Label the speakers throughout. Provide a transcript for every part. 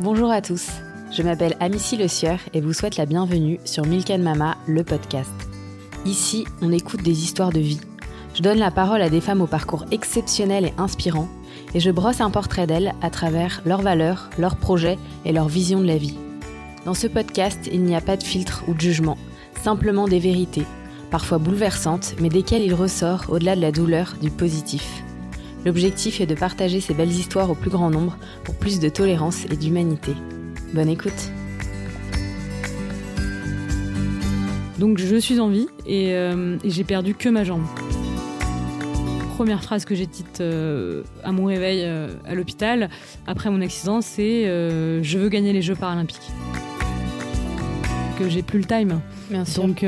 Speaker 1: Bonjour à tous, je m'appelle Amici Le Sieur et vous souhaite la bienvenue sur Milk Mama, le podcast. Ici, on écoute des histoires de vie. Je donne la parole à des femmes au parcours exceptionnel et inspirant et je brosse un portrait d'elles à travers leurs valeurs, leurs projets et leur vision de la vie. Dans ce podcast, il n'y a pas de filtre ou de jugement, simplement des vérités, parfois bouleversantes, mais desquelles il ressort, au-delà de la douleur, du positif. L'objectif est de partager ces belles histoires au plus grand nombre pour plus de tolérance et d'humanité. Bonne écoute
Speaker 2: Donc je suis en vie et, euh, et j'ai perdu que ma jambe première phrase que j'ai dite euh, à mon réveil euh, à l'hôpital après mon accident, c'est je veux gagner les Jeux paralympiques. Que j'ai plus le time.
Speaker 1: Bien sûr.
Speaker 2: Donc,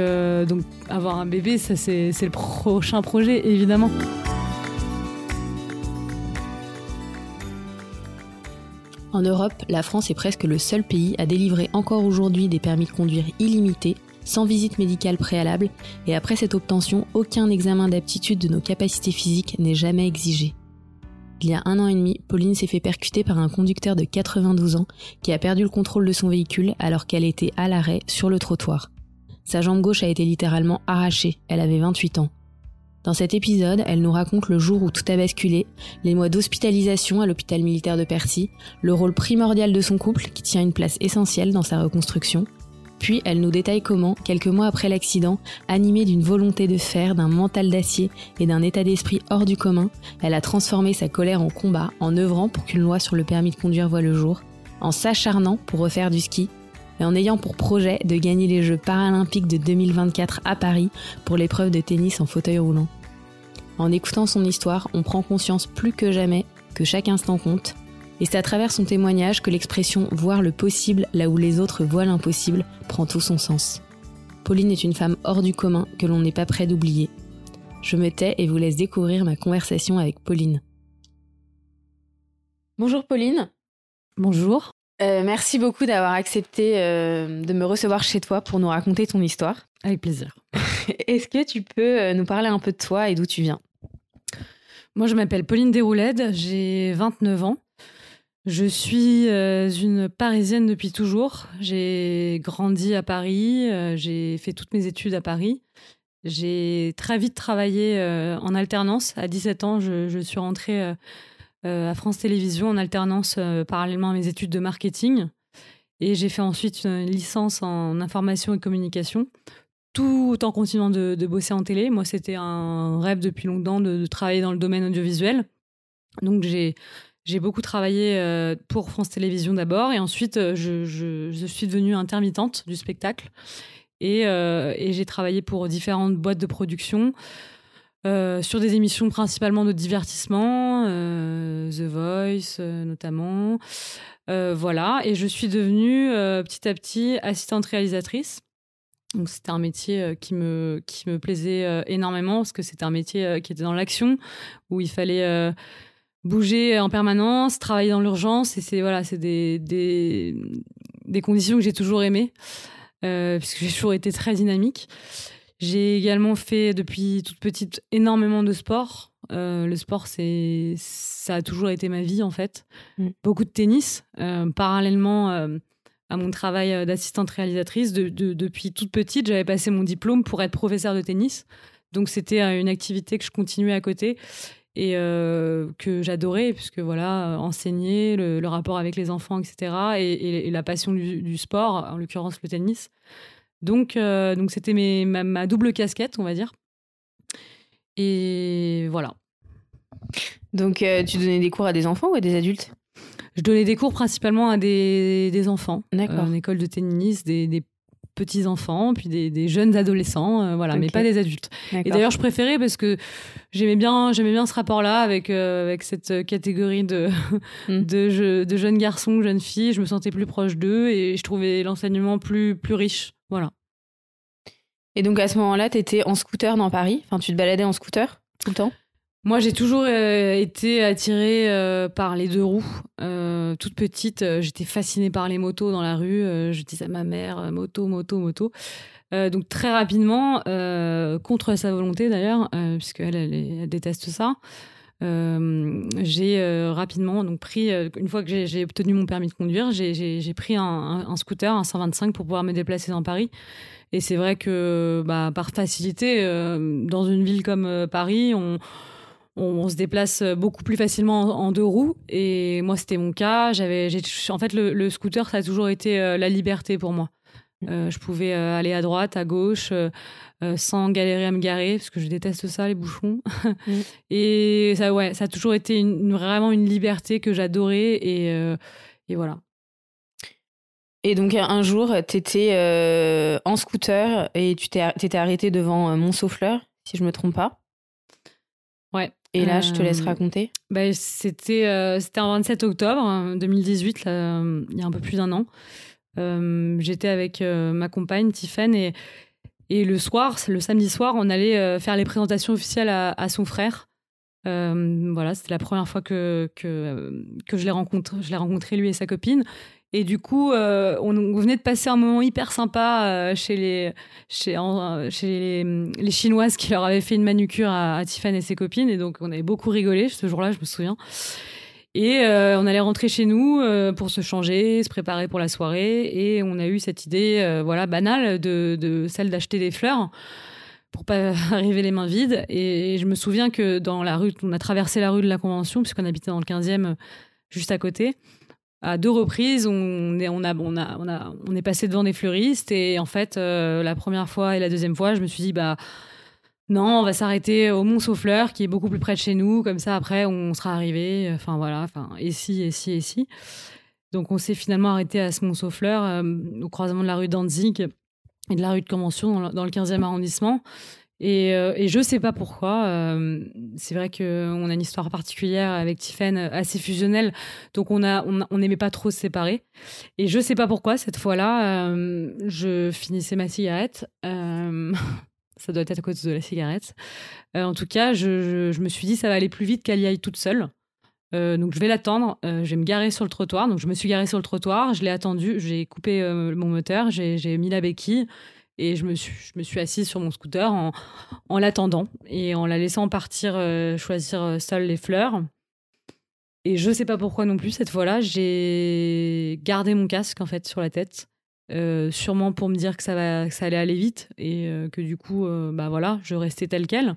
Speaker 2: donc avoir un bébé, ça c'est le prochain projet évidemment.
Speaker 1: En Europe, la France est presque le seul pays à délivrer encore aujourd'hui des permis de conduire illimités sans visite médicale préalable, et après cette obtention, aucun examen d'aptitude de nos capacités physiques n'est jamais exigé. Il y a un an et demi, Pauline s'est fait percuter par un conducteur de 92 ans qui a perdu le contrôle de son véhicule alors qu'elle était à l'arrêt sur le trottoir. Sa jambe gauche a été littéralement arrachée, elle avait 28 ans. Dans cet épisode, elle nous raconte le jour où tout a basculé, les mois d'hospitalisation à l'hôpital militaire de Percy, le rôle primordial de son couple qui tient une place essentielle dans sa reconstruction, puis elle nous détaille comment, quelques mois après l'accident, animée d'une volonté de fer, d'un mental d'acier et d'un état d'esprit hors du commun, elle a transformé sa colère en combat en œuvrant pour qu'une loi sur le permis de conduire voie le jour, en s'acharnant pour refaire du ski et en ayant pour projet de gagner les Jeux paralympiques de 2024 à Paris pour l'épreuve de tennis en fauteuil roulant. En écoutant son histoire, on prend conscience plus que jamais que chaque instant compte et c'est à travers son témoignage que l'expression voir le possible là où les autres voient l'impossible prend tout son sens. Pauline est une femme hors du commun que l'on n'est pas prêt d'oublier. Je me tais et vous laisse découvrir ma conversation avec Pauline. Bonjour Pauline.
Speaker 2: Bonjour.
Speaker 1: Euh, merci beaucoup d'avoir accepté euh, de me recevoir chez toi pour nous raconter ton histoire.
Speaker 2: Avec plaisir.
Speaker 1: Est-ce que tu peux euh, nous parler un peu de toi et d'où tu viens?
Speaker 2: Moi, je m'appelle Pauline Desrouledes, j'ai 29 ans. Je suis une Parisienne depuis toujours. J'ai grandi à Paris, j'ai fait toutes mes études à Paris. J'ai très vite travaillé en alternance. À 17 ans, je, suis rentrée à France Télévisions en alternance parallèlement à mes études de marketing. Et j'ai fait ensuite une licence en information et communication, tout en continuant de, bosser en télé. Moi, c'était un rêve depuis longtemps de travailler dans le domaine audiovisuel. Donc, j'ai beaucoup travaillé euh, pour France Télévisions d'abord et ensuite euh, je, suis devenue intermittente du spectacle euh, et j'ai travaillé pour différentes boîtes de production sur des émissions principalement de divertissement, The Voice notamment. voilà, et je suis devenue petit à petit assistante réalisatrice. Donc c'était un métier qui me, qui me plaisait énormément parce que c'était un métier qui était dans l'action, où il fallait bouger en permanence, travailler dans l'urgence. Et c'est voilà, c'est des, des, conditions que j'ai toujours aimées, euh, puisque j'ai toujours été très dynamique. J'ai également fait depuis toute petite énormément de sport. Euh, le sport, c'est ça a toujours été ma vie en fait. Mm. Beaucoup de tennis, euh, parallèlement euh, à mon travail d'assistante réalisatrice. De, de, depuis toute petite, j'avais passé mon diplôme pour être professeur de tennis. Donc c'était une activité que je continuais à côté et que j'adorais puisque voilà enseigner le, rapport avec les enfants etc et, la passion du, sport en l'occurrence le tennis donc euh, donc c'était ma, ma, double casquette on va dire et voilà
Speaker 1: donc euh, tu donnais des cours à des enfants ou à des adultes?
Speaker 2: Je donnais des cours principalement à des, des enfants
Speaker 1: D'accord.
Speaker 2: en école de tennis des, des petits enfants, puis des, jeunes adolescents, euh, voilà, mais pas des adultes. Et d'ailleurs, je préférais parce que j'aimais bien, j'aimais bien ce rapport-là avec euh, avec cette catégorie de hmm. de, de, jeunes garçons, jeunes filles. Je me sentais plus proche d'eux et je trouvais l'enseignement plus plus riche, voilà.
Speaker 1: Et donc à ce moment-là, tu étais en scooter dans Paris? Enfin, tu te baladais en scooter tout le temps?
Speaker 2: Moi, j'ai toujours euh, été attirée euh, par les deux roues. Euh, toute petite, j'étais fascinée par les motos dans la rue. je disais à ma mère, moto, moto, moto. donc très rapidement, contre sa volonté d'ailleurs, puisqu'elle elle, déteste ça, j'ai rapidement donc pris, une fois que j'ai obtenu mon permis de conduire, j'ai pris un, un, scooter, un 125 pour pouvoir me déplacer dans Paris. Et c'est vrai que bah, par facilité, dans une ville comme Paris, on, on, se déplace beaucoup plus facilement en, deux roues. Et moi, c'était mon cas. J'avais, en fait, le, scooter, ça a toujours été la liberté pour moi. je pouvais aller à droite, à gauche. Euh, sans galérer à me garer, parce que je déteste ça, les bouchons. Mm. et ça, ouais, ça a toujours été une, vraiment une liberté que j'adorais, et, euh, et, voilà.
Speaker 1: Et donc un jour, tu étais euh, en scooter et tu t'étais arrêté devant Mont-Saufleur, si je me trompe pas.
Speaker 2: Ouais.
Speaker 1: Et là, je te laisse raconter.
Speaker 2: Bah, c'était c'était en 27 octobre 2018, hein, il y a un peu plus d'un an. J'étais avec ma compagne Tiffen et et le soir, le samedi soir, on allait euh, faire les présentations officielles à, son frère. Euh, voilà, c'était la première fois que, que, que je l'ai rencontré, rencontré lui et sa copine. Et du coup, euh, on, venait de passer un moment hyper sympa chez, les, chez, chez les, Chinoises qui leur avaient fait une manucure à, à Tiffany et ses copines. Et donc, on avait beaucoup rigolé ce jour-là, je me souviens. Et euh, on allait rentrer chez nous euh, pour se changer, se préparer pour la soirée. Et on a eu cette idée, euh, voilà, banale, de, celle d'acheter des fleurs pour pas arriver les mains vides. Et, je me souviens que dans la rue, on a traversé la rue de la Convention, puisqu'on habitait dans le 15e, juste à côté. À deux reprises, on est, on, est passé devant des fleuristes. Et en fait, la première fois et la deuxième fois, je me suis dit, bah non, on va s'arrêter au Mont-Saufleur, qui est beaucoup plus près de chez nous. Comme ça, après, on sera arrivé. Enfin, voilà. Enfin, et si, et si, et si. Donc, on s'est finalement arrêté à ce Mont-Saufleur, euh, au croisement de la rue Danzig et de la rue de Convention, dans le, 15e arrondissement. Et, euh, et, je ne sais pas pourquoi. Euh, c'est vrai qu'on a une histoire particulière avec Tiffen, assez fusionnelle. Donc, on n'aimait on, on pas trop se séparer. Et je ne sais pas pourquoi, cette fois-là, je finissais ma cigarette. Ça doit être à cause de la cigarette. Euh, en tout cas, je, me suis dit, ça va aller plus vite qu'elle y aille toute seule. Euh, donc je vais l'attendre, euh, je vais me garer sur le trottoir. Donc je me suis garée sur le trottoir, je l'ai attendu, j'ai coupé mon moteur, j'ai mis la béquille et je me suis, assise sur mon scooter en, en l'attendant et en la laissant partir choisir seule les fleurs. Et je sais pas pourquoi non plus cette fois-là, j'ai gardé mon casque en fait sur la tête. Euh, sûrement pour me dire que ça, allait aller vite et euh, que du coup, euh, bah voilà, je restais telle quelle.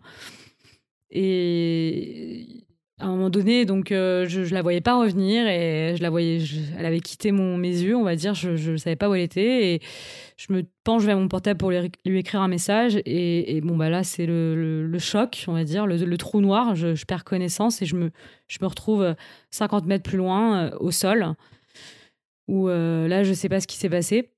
Speaker 2: Et à un moment donné, donc je, je la voyais pas revenir et je la voyais, elle avait quitté mon, mes yeux, on va dire, je ne savais pas où elle était et je me penche vers mon portable pour lui, écrire un message et, bon bah là c'est le, le, choc, on va dire, le, trou noir, je, je, perds connaissance et je me, je me retrouve 50 mètres plus loin au sol où là je sais pas ce qui s'est passé.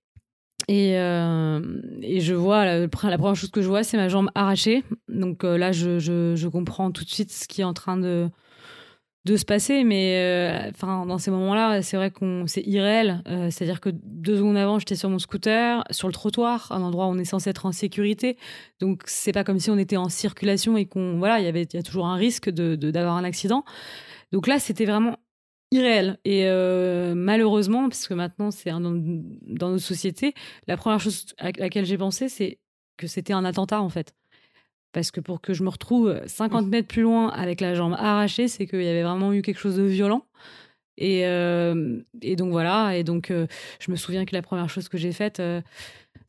Speaker 2: Et, euh, et, je vois, la, première chose que je vois, c'est ma jambe arrachée. Donc euh, là, je, je, comprends tout de suite ce qui est en train de, de se passer. Mais euh, dans ces moments-là, c'est vrai qu'on c'est irréel. C'est-à-dire que deux secondes avant, j'étais sur mon scooter, sur le trottoir, un endroit où on est censé être en sécurité. Donc c'est pas comme si on était en circulation et qu'on voilà, il y avait y a toujours un risque de d'avoir un accident. Donc là, c'était vraiment irréel. Et euh, malheureusement, parce que maintenant c'est dans, nos sociétés, la première chose à laquelle j'ai pensé, c'est que c'était un attentat en fait. Parce que pour que je me retrouve 50 mètres plus loin avec la jambe arrachée, c'est qu'il y avait vraiment eu quelque chose de violent. Et, euh, et donc voilà, et donc euh, je me souviens que la première chose que j'ai faite,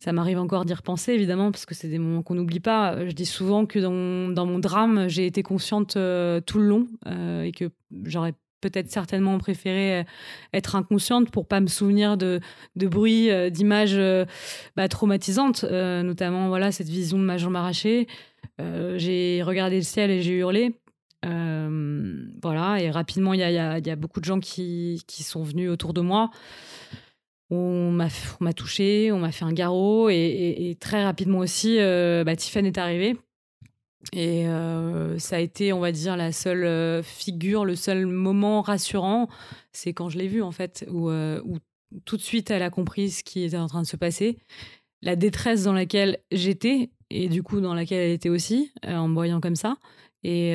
Speaker 2: ça m'arrive encore d'y repenser évidemment, parce que c'est des moments qu'on n'oublie pas. Je dis souvent que dans, dans mon drame, j'ai été consciente tout le long et que j'aurais peut-être certainement préféré euh, être inconsciente pour pas me souvenir de, de bruits, euh, d'images euh, bah, traumatisantes, notamment voilà cette vision de ma jambe arrachée. j'ai regardé le ciel et j'ai hurlé. voilà, et rapidement, il y a, beaucoup de gens qui, qui, sont venus autour de moi. On m'a touché, on m'a fait un garrot, et, très rapidement aussi, bah, Tiffany est arrivée. Et euh, ça a été, on va dire, la seule euh, figure, le seul moment rassurant, c'est quand je l'ai vue, en fait, où, euh, où, tout de suite elle a compris ce qui était en train de se passer, la détresse dans laquelle j'étais, et du coup dans laquelle elle était aussi, en me voyant comme ça. Et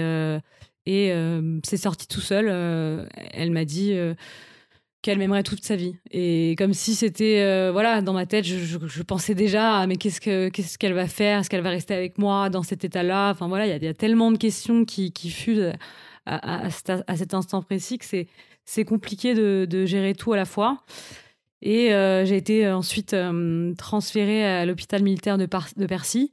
Speaker 2: c'est sorti tout seul. elle m'a dit qu'elle m'aimerait toute sa vie. Et comme si c'était, euh, voilà, dans ma tête, je, pensais déjà, mais qu'est-ce que qu'est-ce qu'elle va faire? Est-ce qu'elle va rester avec moi dans cet état-là? Enfin voilà, il y, a tellement de questions qui, qui fusent à, cet instant précis que c'est compliqué de, gérer tout à la fois. Et j'ai été ensuite transférée à l'hôpital militaire de, de Percy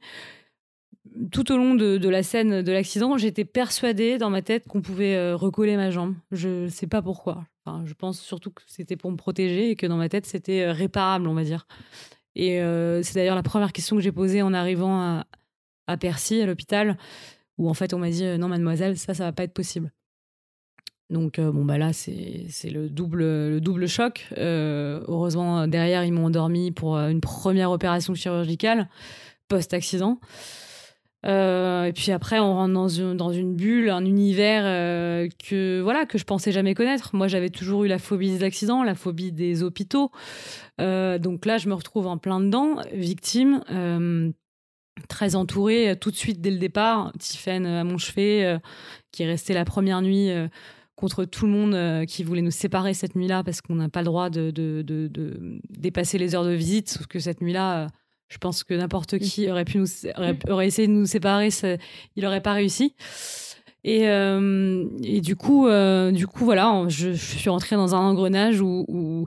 Speaker 2: tout au long de, la scène de l'accident, j'étais persuadée dans ma tête qu'on pouvait euh, recoller ma jambe. Je ne sais pas pourquoi. Je pense surtout que c'était pour me protéger et que dans ma tête, c'était euh, réparable, on va dire. Et euh, c'est d'ailleurs la première question que j'ai posée en arrivant à, Percy, à l'hôpital, où en fait on m'a dit non, mademoiselle, ça, ça va pas être possible. Donc bon bah là c'est le double le double choc. heureusement derrière ils m'ont endormi pour une première opération chirurgicale post accident. Euh, et puis après, on rentre dans une, bulle, un univers euh, que voilà que je pensais jamais connaître. Moi, j'avais toujours eu la phobie des accidents, la phobie des hôpitaux. Euh, donc là, je me retrouve en plein dedans, victime, très entourée tout de suite dès le départ. Tiffen à mon chevet, qui est restée la première nuit contre tout le monde qui voulait nous séparer cette nuit-là parce qu'on n'a pas le droit de, de, dépasser les heures de visite. Sauf que cette nuit-là je pense que n'importe qui aurait pu nous aurait, essayé de nous séparer, il n'aurait pas réussi. Et, euh, et du coup, euh, du coup, voilà, je, suis rentrée dans un engrenage où, où,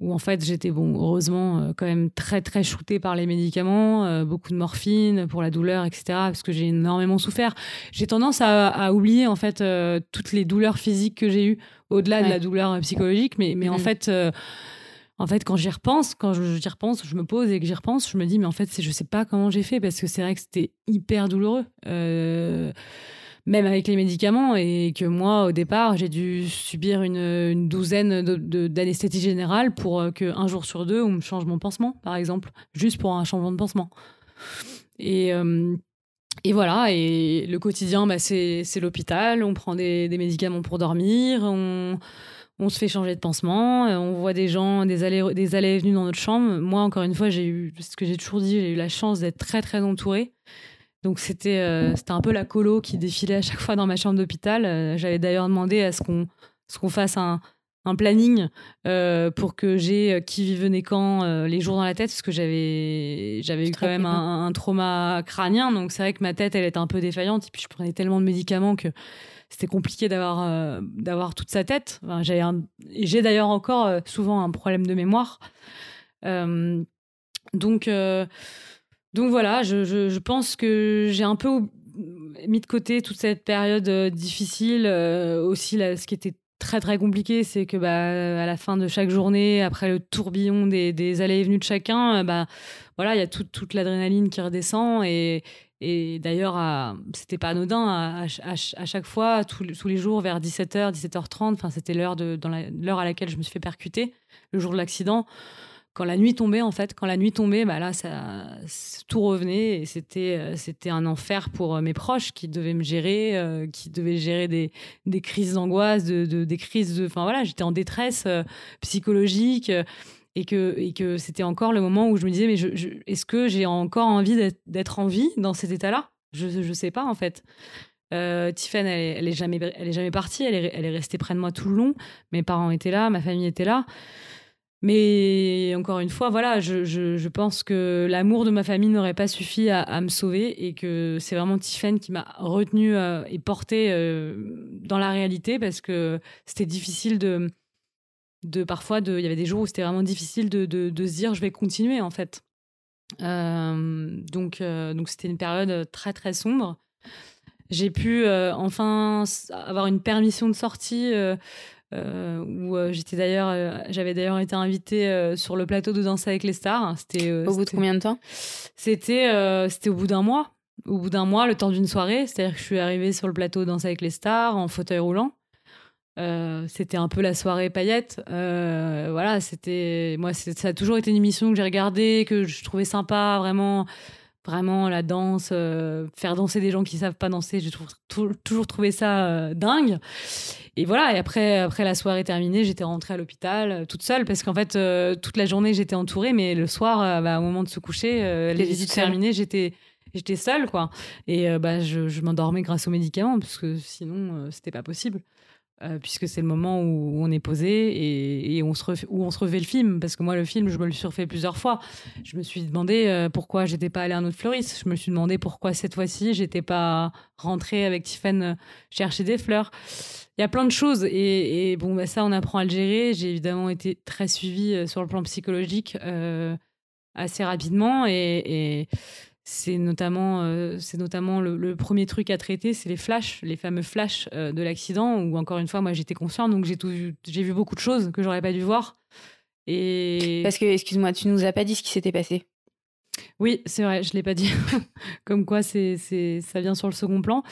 Speaker 2: où en fait j'étais bon, heureusement euh, quand même très très shootée par les médicaments, beaucoup de morphine pour la douleur, etc. Parce que j'ai énormément souffert. J'ai tendance à, à, oublier en fait toutes les douleurs physiques que j'ai eues au-delà de la douleur psychologique, mais mais en mm-hmm. fait en fait, quand j'y repense, quand j'y repense, je me pose et que j'y repense, je me dis, mais en fait, je sais pas comment j'ai fait parce que c'est vrai que c'était hyper douloureux. Euh, même avec les médicaments, et que moi, au départ, j'ai dû subir une, douzaine d'anesthésie générale pour euh, qu'un jour sur deux, on me change mon pansement, par exemple, juste pour un changement de pansement. Et, euh, voilà, et le quotidien, bah, c'est l'hôpital, on prend des, des, médicaments pour dormir, on on se fait changer de pansement, euh, on voit des gens, des allées, des allées et venues dans notre chambre. Moi, encore une fois, j'ai eu, ce que j'ai toujours dit, j'ai eu la chance d'être très, très entourée. Donc, c'était, euh, c'était un peu la colo qui défilait à chaque fois dans ma chambre d'hôpital. Euh, j'avais d'ailleurs demandé à ce qu'on, ce qu'on fasse un, un planning pour que j'ai qui vivait quand les jours dans la tête parce que j'avais j'avais eu quand même un, un, trauma crânien donc c'est vrai que ma tête elle était un peu défaillante et puis je prenais tellement de médicaments que c'était compliqué d'avoir euh, d'avoir toute sa tête. j'ai d'ailleurs encore euh, souvent un problème de mémoire. Euh, donc donc voilà, je, je, pense que j'ai un peu mis de côté toute cette période difficile. aussi, ce qui était très très compliqué, c'est que bah, à la fin de chaque journée, après le tourbillon des, des allées et venues de chacun, bah, voilà, il y a toute, toute l'adrénaline qui redescend et, et d'ailleurs, c'était pas anodin. À, chaque fois, tous, les jours, vers 17h, 17h30, enfin, c'était l'heure l'heure à laquelle je me suis fait percuter, le jour de l'accident. Quand la nuit tombait, en fait, quand la nuit tombait, bah là, ça, tout revenait et c'était, euh, c'était un enfer pour euh, mes proches qui devaient me gérer, euh, qui devaient gérer des, des crises d'angoisse, de, des crises de, enfin voilà, j'étais en détresse psychologique et que, c'était encore le moment où je me disais, mais est-ce que j'ai encore envie d'être en vie dans cet état-là? Je ne sais pas, en fait. Euh, elle, est jamais, partie, elle est, restée près de moi tout le long. Mes parents étaient là, ma famille était là. Mais encore une fois, voilà, je, pense que l'amour de ma famille n'aurait pas suffi à, me sauver et que c'est vraiment Tiffany qui m'a retenue euh, et portée euh, dans la réalité parce que c'était difficile de, de parfois, il y avait des jours où c'était vraiment difficile de, de, se dire je vais continuer en fait. Euh, donc, euh, donc c'était une période très très sombre. J'ai pu euh, enfin avoir une permission de sortie où j'étais d'ailleurs, j'avais d'ailleurs été invitée sur le plateau de Danse avec les stars.
Speaker 1: C'était au bout de combien de temps?
Speaker 2: C'était c'était au bout d'un mois. Au bout d'un mois, le temps d'une soirée, c'est-à-dire que je suis arrivée sur le plateau de Danse avec les stars en fauteuil roulant. Euh, c'était un peu la soirée paillette. Euh, voilà, c'était moi, ça a toujours été une émission que j'ai regardée, que je trouvais sympa, vraiment, vraiment la danse, euh, faire danser des gens qui savent pas danser. J'ai toujours trouvé ça dingue. Et voilà. Et après, après la soirée terminée, j'étais rentrée à l'hôpital toute seule parce qu'en fait, toute la journée j'étais entourée, mais le soir, bah, au moment de se coucher, les visites terminées, j'étais j'étais seule quoi. Et bah, je, je m'endormais grâce aux médicaments parce que sinon, c'était pas possible. Euh, puisque c'est le moment où on est posé et, on se où on se refait le film. Parce que moi, le film, je me le suis refait plusieurs fois. Je me suis demandé euh, pourquoi j'étais pas allée à un autre fleuriste. Je me suis demandé pourquoi cette fois-ci, j'étais pas rentrée avec Tiffany euh, chercher des fleurs. Il y a plein de choses et, bon, bah, ça, on apprend à le gérer. J'ai évidemment été très suivie sur le plan psychologique assez rapidement et c'est notamment, euh, c'est notamment le, premier truc à traiter, c'est les flashs, les fameux flashs euh, de l'accident, où encore une fois, moi j'étais consciente, donc j'ai, tout j'ai vu beaucoup de choses que j'aurais pas dû voir. Et...
Speaker 1: Parce que, excuse-moi, tu nous as pas dit ce qui s'était passé?
Speaker 2: Oui, c'est vrai, je l'ai pas dit. Comme quoi, c'est, c'est, ça vient sur le second plan.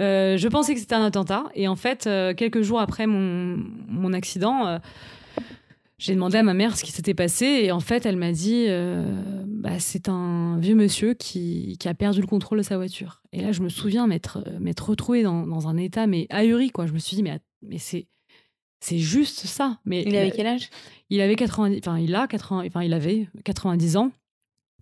Speaker 2: Euh, je pensais que c'était un attentat, et en fait, quelques jours après mon, mon accident, j'ai demandé à ma mère ce qui s'était passé et en fait, elle m'a dit euh, bah, c'est un vieux monsieur qui, qui, a perdu le contrôle de sa voiture. Et là, je me souviens m'être euh, retrouvée dans, dans, un état mais ahuri quoi. Je me suis dit mais mais c'est c'est juste ça. Mais
Speaker 1: il avait quel âge?
Speaker 2: Il avait 90 enfin il a 80 enfin il avait 90 ans.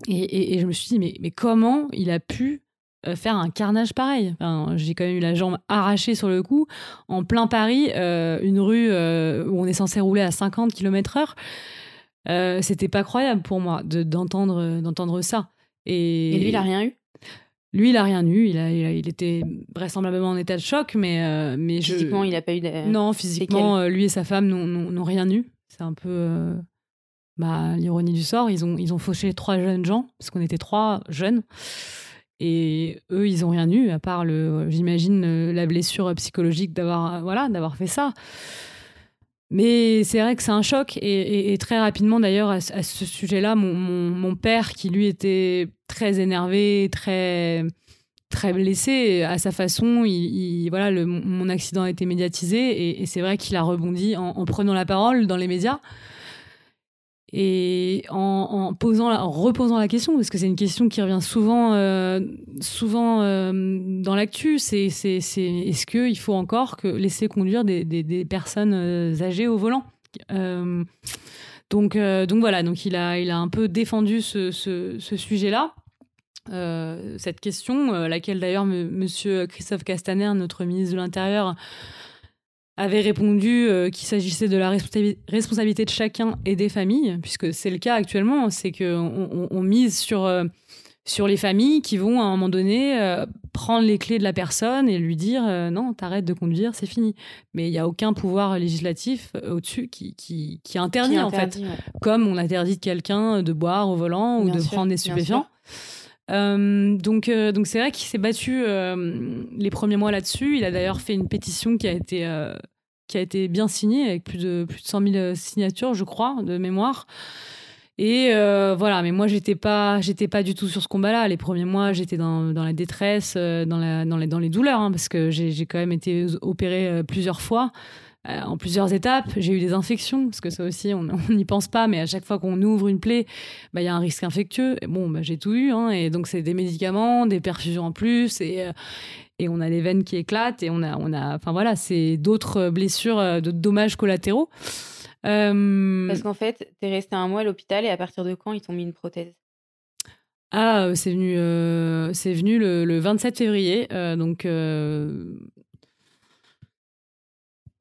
Speaker 2: Et, et, je me suis dit mais mais comment il a pu euh, faire un carnage pareil. j'ai quand même eu la jambe arrachée sur le coup. En plein Paris, euh, une rue euh, où on est censé rouler à 50 km/h, c'était pas croyable pour moi d'entendre d'entendre ça.
Speaker 1: Et, lui, il a rien eu?
Speaker 2: Lui, il a rien eu. Il, a, il, était vraisemblablement en état de choc, mais, mais
Speaker 1: physiquement, il a pas eu de...
Speaker 2: Non, physiquement, lui et sa femme n'ont rien eu. C'est un peu bah, l'ironie du sort. Ils ont, ils ont fauché trois jeunes gens, parce qu'on était trois jeunes. Et eux, ils ont rien eu, à part, le, j'imagine, la blessure psychologique d'avoir, voilà, d'avoir fait ça. Mais c'est vrai que c'est un choc. Et, très rapidement, d'ailleurs, à, ce sujet-là, mon, père, qui lui était très énervé, très, très blessé, à sa façon, il, voilà, mon accident a été médiatisé. Et, c'est vrai qu'il a rebondi en, prenant la parole dans les médias. Et en, posant, en reposant la question, parce que c'est une question qui revient souvent, euh, souvent euh, dans l'actu, c'est, c'est, est-ce qu'il faut encore que laisser conduire des, personnes euh, âgées au volant? Donc, donc voilà, donc il a, il a un peu défendu ce, ce sujet-là. cette question, laquelle d'ailleurs Monsieur Christophe Castaner, notre ministre de l'Intérieur, avait répondu euh, qu'il s'agissait de la responsabilité de chacun et des familles, puisque c'est le cas actuellement, c'est qu'on on, mise sur, euh, sur les familles qui vont à un moment donné euh, prendre les clés de la personne et lui dire non, t'arrêtes de conduire, c'est fini. Mais il n'y a aucun pouvoir législatif au-dessus qui, qui, qui, interdit, en fait, comme on interdit de quelqu'un de boire au volant ou de prendre des stupéfiants. Donc, donc c'est vrai qu'il s'est battu les premiers mois là-dessus. Il a d'ailleurs fait une pétition qui a été qui a été bien signée avec plus de plus de 100 000 signatures, je crois, de mémoire. Et voilà, mais moi j'étais pas j'étais pas du tout sur ce combat-là. Les premiers mois, j'étais dans, dans, la détresse, dans, la, dans, les, dans les douleurs, hein, parce que j'ai quand même été opérée plusieurs fois. Euh, en plusieurs étapes. J'ai eu des infections, parce que ça aussi, on n'y pense pas, mais à chaque fois qu'on ouvre une plaie, bah, il y a un risque infectieux. Et bon, bah, j'ai tout eu, hein, et donc c'est des médicaments, des perfusions en plus, et, euh, et on a les veines qui éclatent, et on a, on a enfin voilà, c'est d'autres blessures, euh, d'autres dommages collatéraux.
Speaker 1: Parce qu'en fait, tu es resté un mois à l'hôpital, et à partir de quand ils t'ont mis une prothèse?
Speaker 2: Ah, c'est venu, c'est venu le, le, 27 février, donc euh,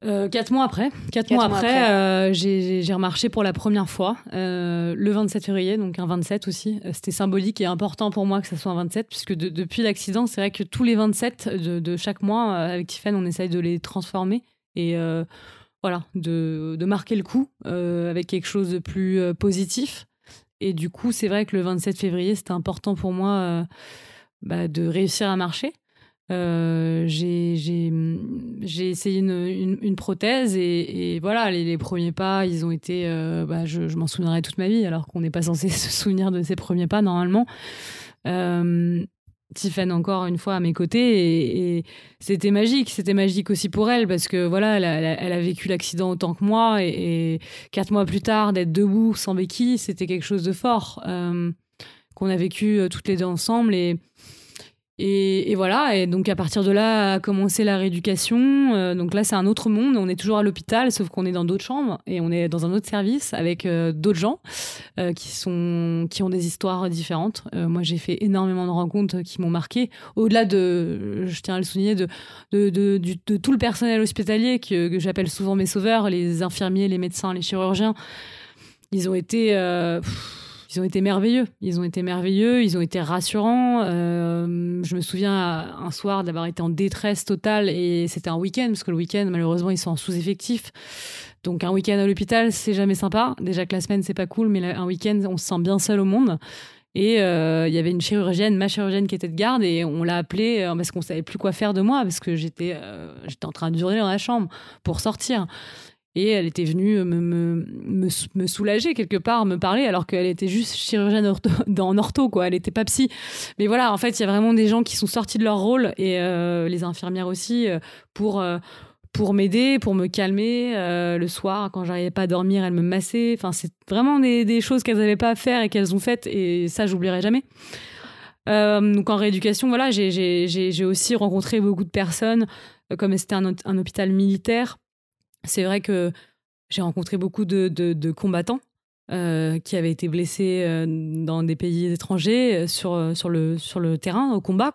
Speaker 2: quatre mois après, quatre, mois, après, euh, j'ai remarché pour la première fois euh, le 27 février, donc un 27 aussi. C'était symbolique et important pour moi que ça soit un 27, puisque depuis l'accident, c'est vrai que tous les 27 de, chaque mois, avec Tiffany, on essaye de les transformer et voilà, de, marquer le coup avec quelque chose de plus positif. Et du coup, c'est vrai que le 27 février, c'était important pour moi bah, de réussir à marcher. Euh, j'ai essayé une, une, prothèse et, voilà, les, premiers pas, ils ont été. Euh, bah, je, m'en souviendrai toute ma vie, alors qu'on n'est pas censé se souvenir de ses premiers pas normalement. Euh, Tiffany encore une fois à mes côtés et, c'était magique. C'était magique aussi pour elle parce que voilà, elle a, vécu l'accident autant que moi et, quatre mois plus tard d'être debout sans béquille, c'était quelque chose de fort euh, qu'on a vécu toutes les deux ensemble et Et, voilà, et donc à partir de là a commencé la rééducation. Euh, donc là, c'est un autre monde. On est toujours à l'hôpital, sauf qu'on est dans d'autres chambres et on est dans un autre service avec euh, d'autres gens euh, qui sont qui ont des histoires différentes. moi, j'ai fait énormément de rencontres qui m'ont marqué. Au-delà de, je tiens à le souligner, de de, de, de tout le personnel hospitalier que, que j'appelle souvent mes sauveurs, les infirmiers, les médecins, les chirurgiens. Ils ont été ils ont été merveilleux. Ils ont été merveilleux, ils ont été rassurants. Euh, je me souviens un soir d'avoir été en détresse totale et c'était un week-end, parce que le week-end, malheureusement, ils sont en sous-effectif. Donc un week-end à l'hôpital, c'est jamais sympa. Déjà que la semaine, c'est pas cool, mais un week-end, on se sent bien seul au monde. Et euh, il y avait une chirurgienne, ma chirurgienne qui était de garde, et on l'a appelée euh, parce qu'on savait plus quoi faire de moi, parce que j'étais j'étais en train de durer dans la chambre pour sortir. Et elle était venue me, me, soulager quelque part, me parler, alors qu'elle était juste chirurgienne en ortho, quoi. Elle n'était pas psy. Mais voilà, en fait, il y a vraiment des gens qui sont sortis de leur rôle, et euh, les infirmières aussi, euh, pour, euh, pour m'aider, pour me calmer. le soir, quand j'arrivais pas à dormir, elles me massaient. Enfin, c'est vraiment des, choses qu'elles n'avaient pas à faire et qu'elles ont faites, et ça, j'oublierai jamais. donc en rééducation, voilà, j'ai aussi rencontré beaucoup de personnes, comme c'était un hôpital militaire c'est vrai que j'ai rencontré beaucoup de, combattants euh, qui avaient été blessés euh, dans des pays étrangers euh, sur, le, terrain, au combat.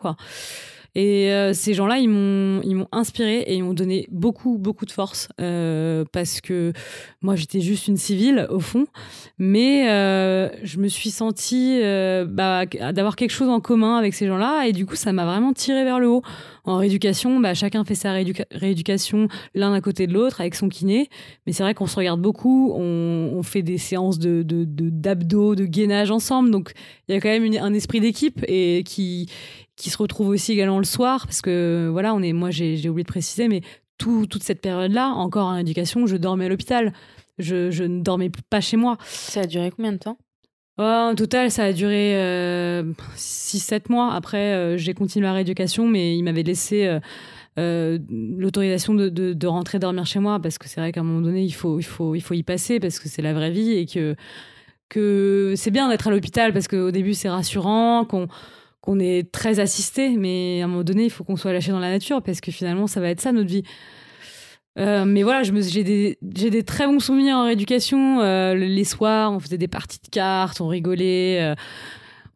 Speaker 2: Et euh, ces gens-là, ils m'ont, ils m'ont inspiré et ils m'ont donné beaucoup, beaucoup de force euh, parce que moi, j'étais juste une civile au fond, mais euh, je me suis sentie bah, d'avoir quelque chose en commun avec ces gens-là. Et du coup, ça m'a vraiment tiré vers le haut. En rééducation, bah, chacun fait sa rééducation l'un à côté de l'autre avec son kiné, mais c'est vrai qu'on se regarde beaucoup, on, fait des séances de, d'abdos, de gainage ensemble, donc il y a quand même un esprit d'équipe et qui qui se retrouve aussi également le soir, parce que voilà, on est, moi j'ai oublié de préciser, mais tout, toute cette période-là, encore en éducation, je dormais à l'hôpital. Je, je, ne dormais pas chez moi.
Speaker 1: Ça a duré combien de temps?
Speaker 2: Oh, En total, ça a duré 6-7 euh, mois. Après, euh, j'ai continué la rééducation, mais il m'avait laissé euh, l'autorisation de, de, de, rentrer dormir chez moi, parce que c'est vrai qu'à un moment donné, il faut, il, faut, il faut y passer, parce que c'est la vraie vie, et que, que c'est bien d'être à l'hôpital, parce qu'au début, c'est rassurant, qu'on qu'on est très assisté, mais à un moment donné, il faut qu'on soit lâché dans la nature parce que finalement, ça va être ça notre vie. Euh, mais voilà, j'ai des, des, très bons souvenirs en rééducation. Euh, les soirs, on faisait des parties de cartes, on rigolait, euh,